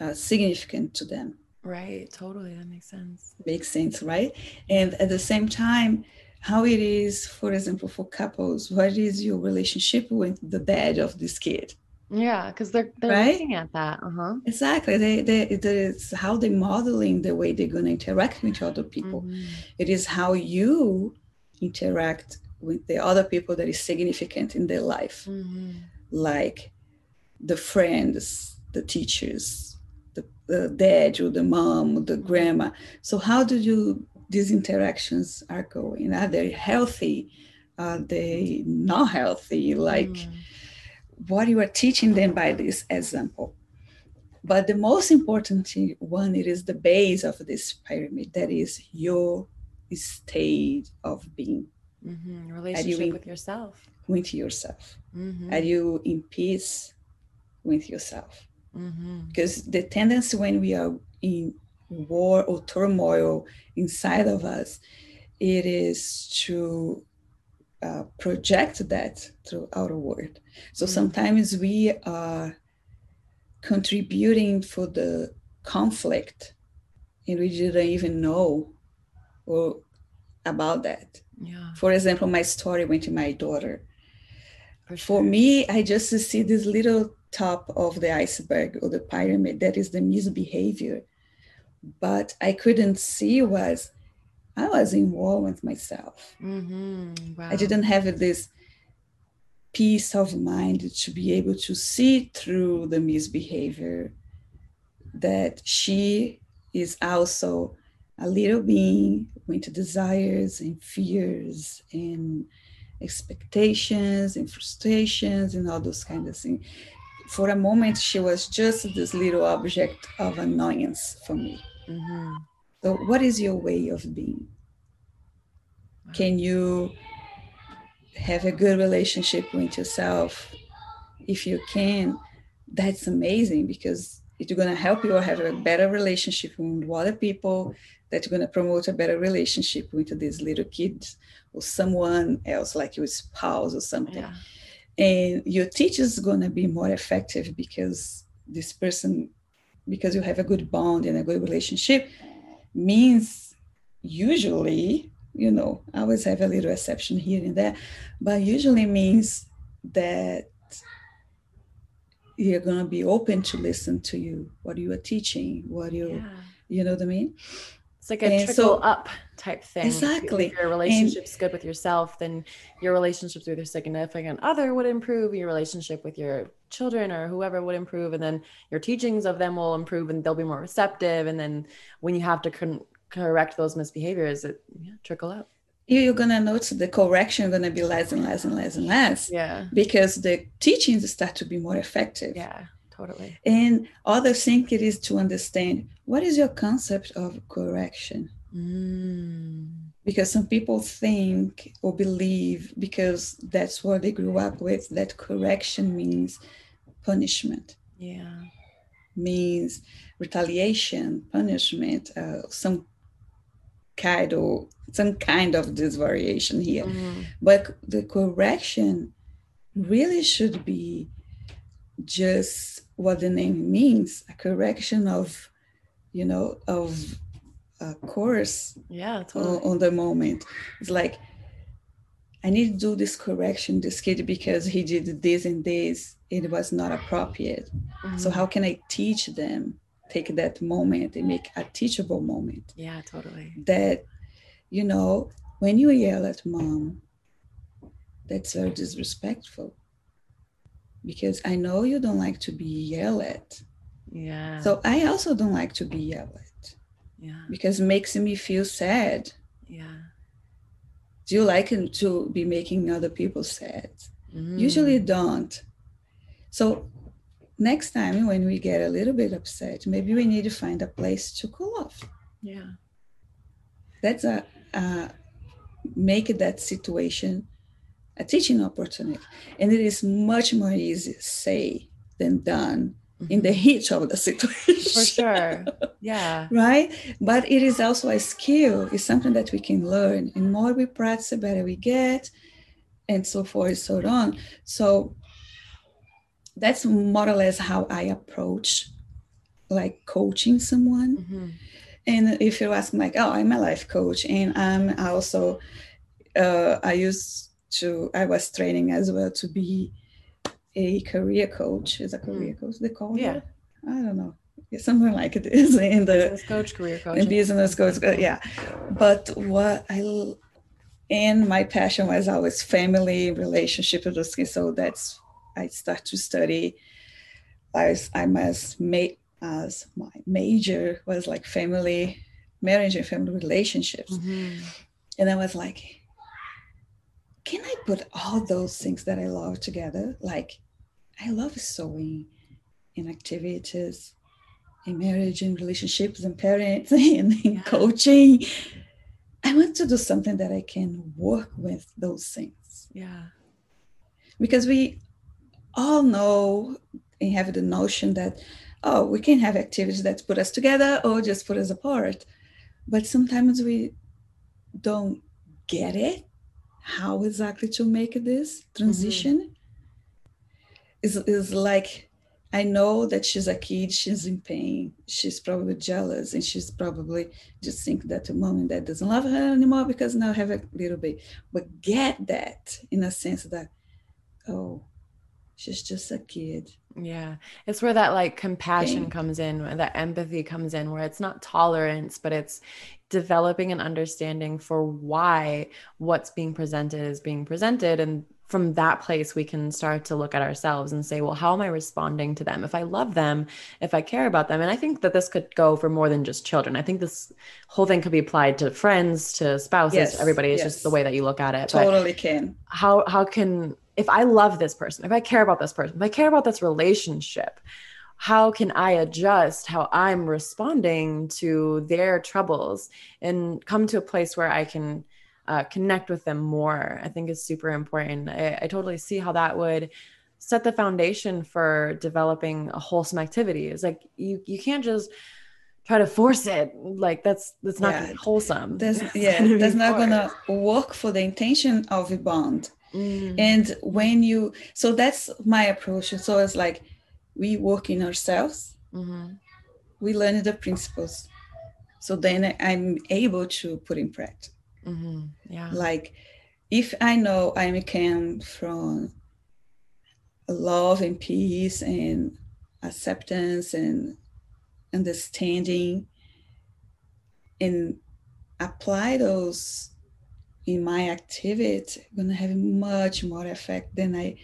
uh, significant to them Right. Totally. That makes sense. makes sense, right? And at the same time, how it is, for example, for couples, what is your relationship with the dad of this kid? Yeah, because they're they're Right? looking at that. Uh huh. Exactly. They, they, it is how they're modeling the way they're going to interact with other people. Mhm. It is how you interact with the other people that is significant in their life, Mhm. like the friends, the teachers, the, the dad or the mom or the grandma. So how do you these interactions are going? Are they healthy? Are they not healthy? Like Mm. What you are teaching them by this example. But the most important one, it is the base of this pyramid. That is your state of being Mhm. Relationship in- with yourself. with yourself. Mhm. Are you in peace with yourself? Mhm. Because the tendency when we are in war or turmoil inside of us, it is to uh, project that through outer world. So Mm. sometimes we are contributing for the conflict and we didn't even know or about that. Yeah. For example, my story went to my daughter. For, For me, I just see this little top of the iceberg or the pyramid that is the misbehavior. But I couldn't see was I was in war with myself. Mhm. Wow. I didn't have this peace of mind to be able to see through the misbehavior that she is also a little being with desires and fears and expectations and frustrations and all those kind of things. For a moment, she was just this little object of annoyance for me. Mhm. So, what is your way of being? Can you have a good relationship with yourself? If you can, that's amazing because it's going to help you have a better relationship with other people. That's going to promote a better relationship with these little kids or someone else, like your spouse or something Yeah. and your teacher is going to be more effective because this person because you have a good bond and a good relationship means usually you know i always have a little exception here and there but usually means that you're going to be open to listen to you what you are teaching what you Yeah. you know what i mean It's like a And trickle so- up type thing. Exactly. If your relationship's good with yourself, then your relationships with your significant other would improve. Your relationship with your children or whoever would improve, and then your teachings of them will improve, and they'll be more receptive. And then when you have to con- correct those misbehaviors, it yeah, trickle up. you're going to notice the correction going to be less and less and less and less Yeah. because the teachings start to be more effective Yeah. Totally. And other thing it is to understand what is your concept of correction? Mm. because some people think or believe because that's what they grew up with that correction means punishment Yeah. means retaliation punishment uh, some kind of some kind of this variation here Mhm. but the correction really should be just what the name means a correction of you know of a course Yeah, on, totally. on the moment it's like i need to do this correction this kid because he did this and this it was not appropriate so Mhm. how can i teach them take that moment and make a teachable moment Yeah, totally. that you know when you yell at mom that's very disrespectful because i know you don't like to be yelled at Yeah. so i also don't like to be yelled at yeah. because it makes me feel sad Yeah. do you like to be making other people sad Mm. usually don't so next time when we get a little bit upset maybe we need to find a place to cool off Yeah. that's a uh, make that situation a teaching opportunity and it is much more easy to say than done in the heat of the situation Mm-hmm. For sure. Yeah. right but it is also a skill it's something that we can learn and more we practice the better we get and so forth and so on so that's more or less how i approach like coaching someone Mhm. and if you ask me, like, oh, I'm a life coach, and I'm also, uh, I used to, I was training as well to be a career coach. Is a career coach they call Hmm. Yeah. it? I don't know, something like it is in the Business coach, career coach. in business coach. uh, Yeah, but what i and my passion was always family relationship and those things. So that's I start to study. I was I must make as my major was like family marriage and family relationships. Mhm. And I was like, can I put all those things that I love together? Like, I love sewing and activities in marriage and relationships and parents and, Yeah. coaching. I want to do something that I can work with those things Yeah. because we all know and have the notion that oh we can have activities that put us together or just put us apart but sometimes we don't get it how exactly to make this mm-hmm. transition is is like I know that she's a kid, she's in pain, she's probably jealous, and she's probably just think that the mom and dad doesn't love her anymore because now I have a little bit. But get that in a sense that, oh, she's just a kid. Yeah. It's where that like compassion comes in, where that empathy comes in, where it's not tolerance, but it's developing an understanding for why what's being presented is being presented. And from that place, we can start to look at ourselves and say, well, how am I responding to them? If I love them, if I care about them. And I think that this could go for more than just children. I think this whole thing could be applied to friends, to spouses, Yes, everybody. It's just the way that you look at it. But Totally can. how how can if i love this person if i care about this person if i care about this relationship how can i adjust how i'm responding to their troubles and come to a place where i can uh, connect with them more i think is super important I, I totally see how that would set the foundation for developing a wholesome activity it's like you you can't just try to force it like that's that's not Yeah. wholesome That's yeah, that's not forced. gonna work for the intention of a bond. Mm. And when you so that's my approach. So it's like we work in ourselves, Mhm. we learn the principles. So then I'm able to put in practice. Mhm. Yeah. like if i know i came from love and peace and acceptance and understanding and apply those in my activity I'm gonna have much more effect than i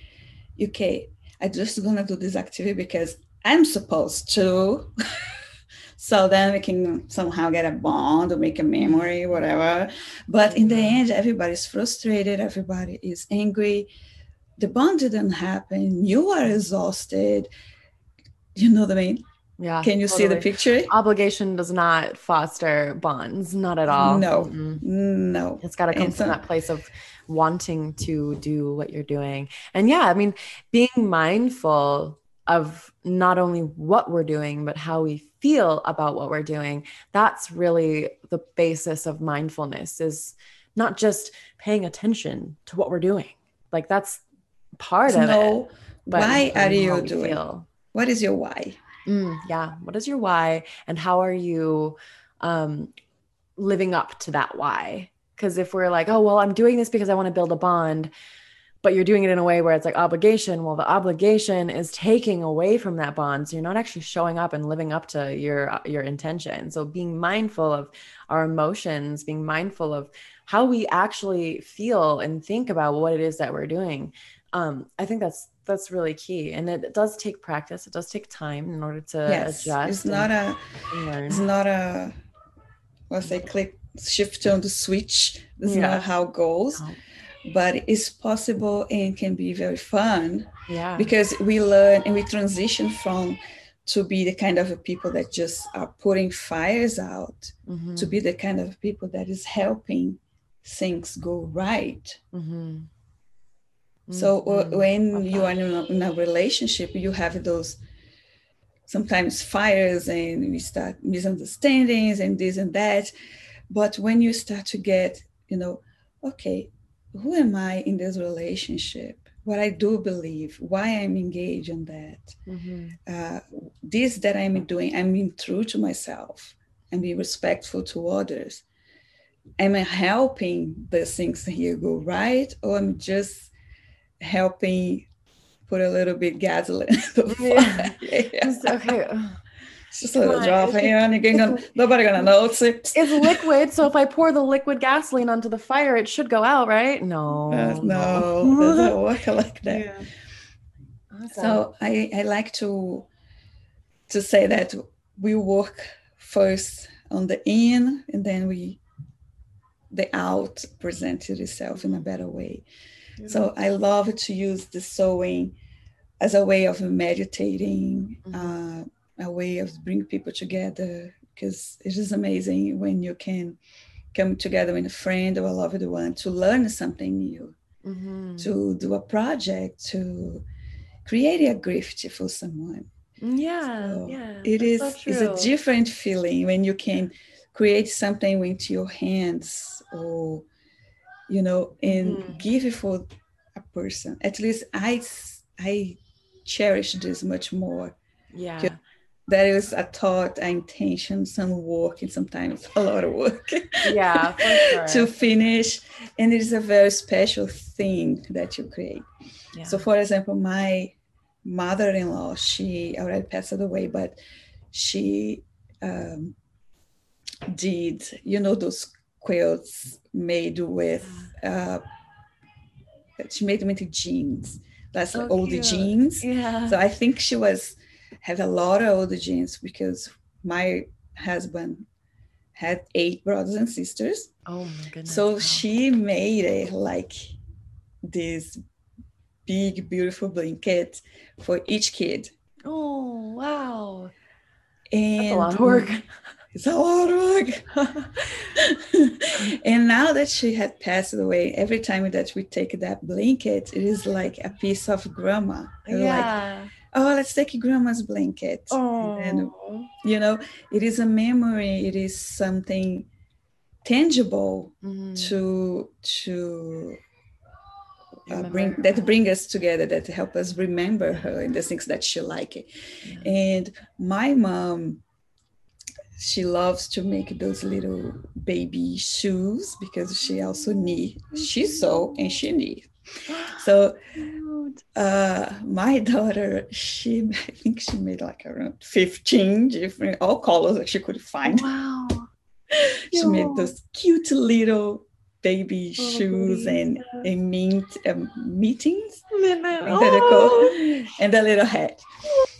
okay i just gonna do this activity because i'm supposed to so then we can somehow get a bond or make a memory whatever but in the mm-hmm. end everybody's frustrated everybody is angry the bond didn't happen you are exhausted you know what i mean Yeah. Can you see the picture? Obligation does not foster bonds, not at all. No. Mm-mm. No. It's got to come And from that place of wanting to do what you're doing. And yeah, I mean, being mindful of not only what we're doing, but how we feel about what we're doing. That's really the basis of mindfulness is not just paying attention to what we're doing. Like that's part of it. But why are you doing? feel. What is your why? Mm, yeah. What is your why? And how are you um, living up to that why? Because if we're like, oh, well, I'm doing this because I want to build a bond, but you're doing it in a way where it's like obligation, well, the obligation is taking away from that bond. So you're not actually showing up and living up to your your intention. So being mindful of our emotions, being mindful of how we actually feel and think about what it is that we're doing. Um, I think that's that's really key, and it, it does take practice. It does take time in order to yes. adjust. It's not a learn. it's not a what's say click shift on the switch. That's Yeah. not how it goes. No. But it's possible and can be very fun Yeah. because we learn and we transition from to be the kind of people that just are putting fires out Mhm. to be the kind of people that is helping things go right. Mhm. So uh, Mhm. when you are in a, in a relationship, you have those sometimes fires and we start misunderstandings and this and that. But when you start to get, you know, okay, who am I in this relationship? What I do believe, why I'm engaged in that. Mhm. Uh, this that I'm doing, I'm being true to myself. and be respectful to others. Am I helping the things here go right, or I'm just helping put a little bit gasoline? Yeah. Yeah. Okay. It's just a little drop it's- here, and again, gonna- nobody gonna know. It's, it's, It's liquid, so if I pour the liquid gasoline onto the fire, it should go out, right? No. uh, no, it doesn't work like that. Yeah. Awesome. So I, I like to to say that we work first on the in and then we the out presented itself in a better way. So I love to use the sewing as a way of meditating, uh, a way of bring people together because it is amazing when you can come together with a friend or a loved one to learn something new Mhm. to do a project, to create a gift for someone. yeah, So yeah. It is so it's a different feeling when you can create something with your hands or you know and Mhm. give it for a person. At least I I cherish this much more. Yeah. There is a thought, an intention, some work, and sometimes a lot of work. Yeah, for to finish. And it is a very special thing that you create. Yeah. so for example my mother-in-law she already passed away but she um, did you know those quilts made with uh, she made them into jeans. That's So like old jeans. Yeah. so I think she was have a lot of old jeans because my husband had eight brothers and sisters. oh my goodness. So wow. she made it like this big, beautiful blanket for each kid. Oh wow. And That's a lot of work. It's a lot of work. and now that she had passed away, every time that we take that blanket, it is like a piece of grandma. We're Like, yeah. Oh, let's take grandma's blanket. Oh. And you know it is a memory it is something tangible Mhm. to to uh, bring that bring us together that help us remember her and the things that she like and my mom she loves to make those little baby shoes because she also knee she sew and she knee so uh my daughter she i think she made like around 15 different all colors that she could find Wow. she made those cute little baby Little shoes and, and mint um, meetings Minute. think that. Oh, and a little hat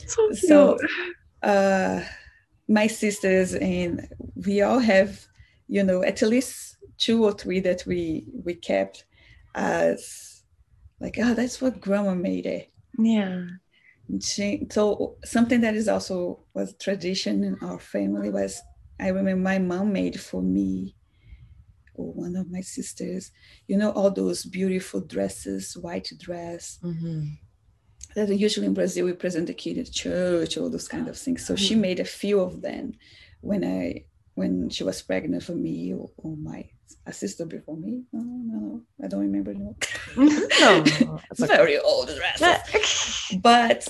so so uh my sisters and we all have you know at least two or three that we we kept as like oh that's what grandma made it yeah. she, so something that is also was tradition in our family was I remember my mom made for me or one of my sisters, you know, all those beautiful dresses, white dress. Mm-hmm. That usually in Brazil we present the kid at church, all those kind of things. So mm-hmm. she made a few of them when I when she was pregnant for me or, or my a sister before me. No, no, no. I don't remember no. no, very old dress. but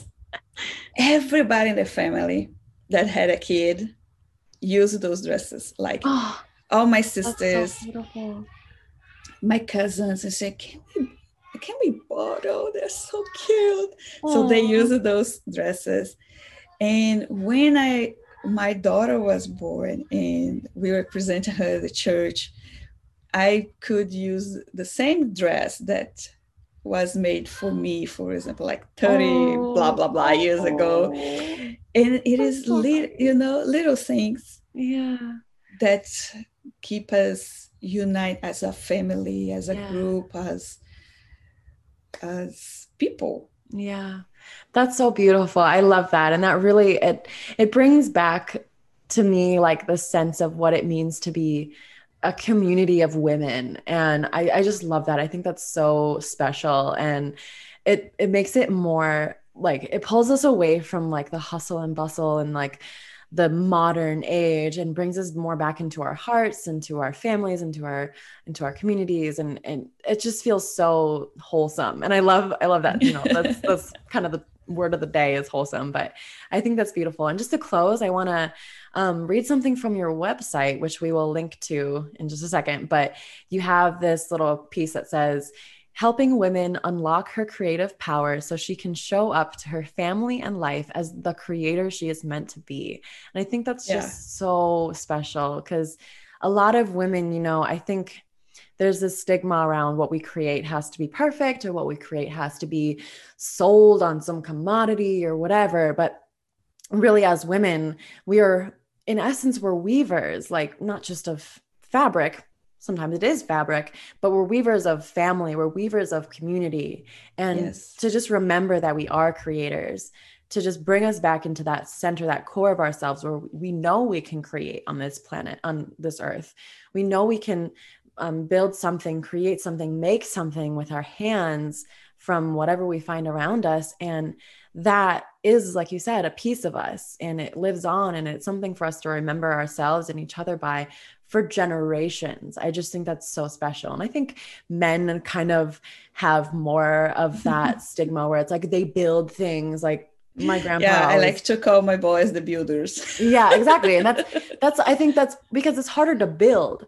everybody in the family that had a kid used those dresses. Like oh, all my sisters, so my cousins, and say, "Can we, can we borrow? They're so cute." Aww. So they used those dresses. And when I my daughter was born and we were presenting her at the church, I could use the same dress that was made for me, for example, like 30 oh, blah blah blah oh. years ago. And it is little, you know, little things yeah that keep us unite as a family, as a yeah. group, as as people. Yeah. That's so beautiful. I love that. And that really it it brings back to me like the sense of what it means to be a community of women and I, I just love that. I think that's so special and it it makes it more like it pulls us away from like the hustle and bustle and like the modern age and brings us more back into our hearts into our families into our into our communities and and it just feels so wholesome and i love i love that you know that's that's kind of the word of the day is wholesome but i think that's beautiful and just to close i want to um, read something from your website, which we will link to in just a second. But you have this little piece that says, helping women unlock her creative power so she can show up to her family and life as the creator she is meant to be. And I think that's yeah. just so special because a lot of women, you know, I think there's this stigma around what we create has to be perfect or what we create has to be sold on some commodity or whatever. But really, as women, we are in essence we're weavers like not just of fabric sometimes it is fabric but we're weavers of family we're weavers of community and yes. to just remember that we are creators to just bring us back into that center that core of ourselves where we know we can create on this planet on this earth we know we can um, build something create something make something with our hands from whatever we find around us. And that is like you said a piece of us. And it lives on. And it's something for us to remember ourselves and each other by for generations. I just think that's so special. And i think men kind of have more of that stigma where it's like they build things. Like my grandpa yeah always, i like to call my boys the builders. Yeah exactly. And that's that's i think that's because it's harder to build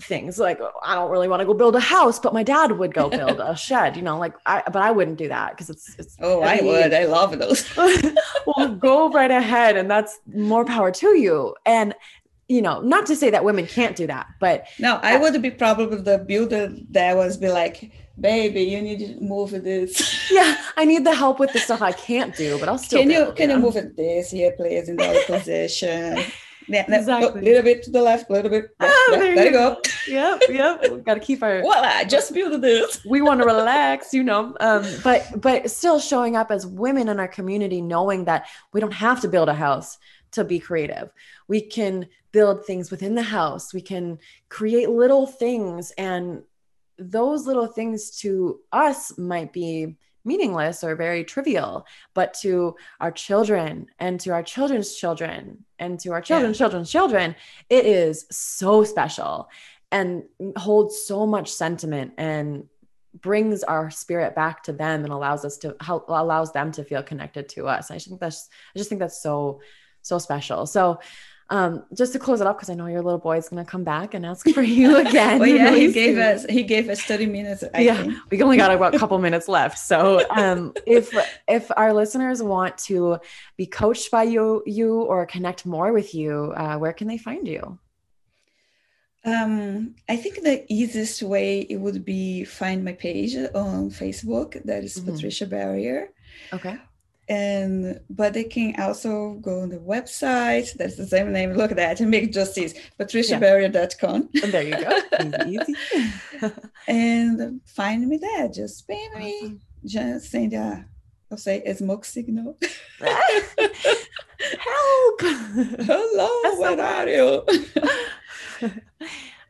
things like oh, I don't really want to go build a house, but my dad would go build a shed, you know, like I but I wouldn't do that because it's it's Oh, I would. I love those. well, go right ahead and that's more power to you. And you know, not to say that women can't do that, but no, I would be probably the builder that was be like, baby, you need to move this. yeah, I need the help with the stuff I can't do, but I'll still. Can you can you move it this here, please, in the other position? Yeah, exactly. A little bit to the left, a little bit. Left, ah, left. There, there, you go. Yep, yep. Got to keep our. Well, I just built this. we want to relax, you know. Um, but but still showing up as women in our community, knowing that we don't have to build a house to be creative. We can build things within the house. We can create little things, and those little things to us might be meaningless or very trivial, but to our children and to our children's children and to our children's yeah. children's children, it is so special and holds so much sentiment and brings our spirit back to them and allows us to help allows them to feel connected to us. I think that's I just think that's so so special. So um, just to close it up, because I know your little boy is going to come back and ask for you again. well, yeah, he gave us he gave us thirty minutes. I yeah, think. we only got about a couple minutes left. So, um, if if our listeners want to be coached by you, you or connect more with you, uh, where can they find you? Um, I think the easiest way it would be find my page on Facebook. That is mm-hmm. Patricia Barrier. Okay and but they can also go on the website that's the same name look at that and make justice patriciabarrier.com and there you go easy, and find me there just pay me just send a, I'll say a smoke signal. Help! Hello, where are you?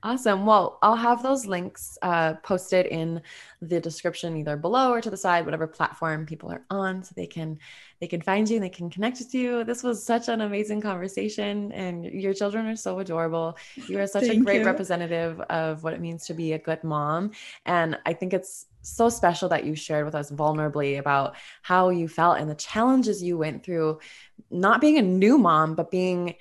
Awesome. Well, I'll have those links uh, posted in the description, either below or to the side, whatever platform people are on, so they can they can find you and they can connect with you. This was such an amazing conversation, and your children are so adorable. You are such a great you. representative of what it means to be a good mom, and I think it's so special that you shared with us vulnerably about how you felt and the challenges you went through, not being a new mom, but being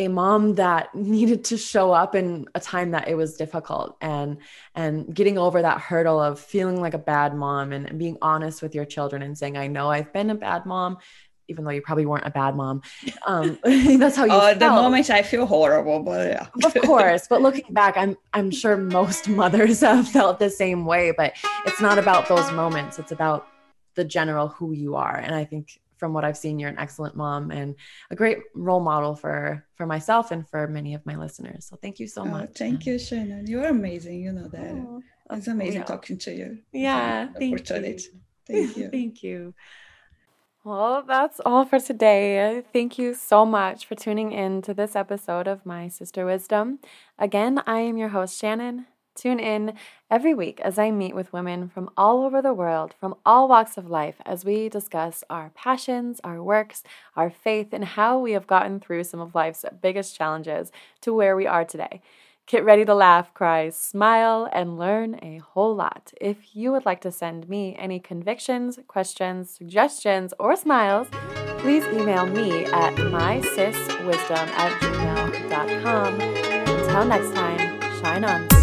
a mom that needed to show up in a time that it was difficult and and getting over that hurdle of feeling like a bad mom and, and being honest with your children and saying i know i've been a bad mom even though you probably weren't a bad mom. Um, that's how you. Oh, the moment I feel horrible, but yeah. of course, but looking back, I'm I'm sure most mothers have felt the same way. But it's not about those moments; it's about the general who you are. And I think from what I've seen, you're an excellent mom and a great role model for for myself and for many of my listeners. So thank you so oh, much. Thank you, Shannon. You're amazing. You know that. Oh, oh it's amazing yeah. talking to you. Yeah, thank you. Thank you. thank you. Well, that's all for today. Thank you so much for tuning in to this episode of My Sister Wisdom. Again, I am your host, Shannon. Tune in every week as I meet with women from all over the world, from all walks of life, as we discuss our passions, our works, our faith, and how we have gotten through some of life's biggest challenges to where we are today. Get ready to laugh, cry, smile, and learn a whole lot. If you would like to send me any convictions, questions, suggestions, or smiles, please email me at mysiswisdom at gmail.com. Until next time, shine on.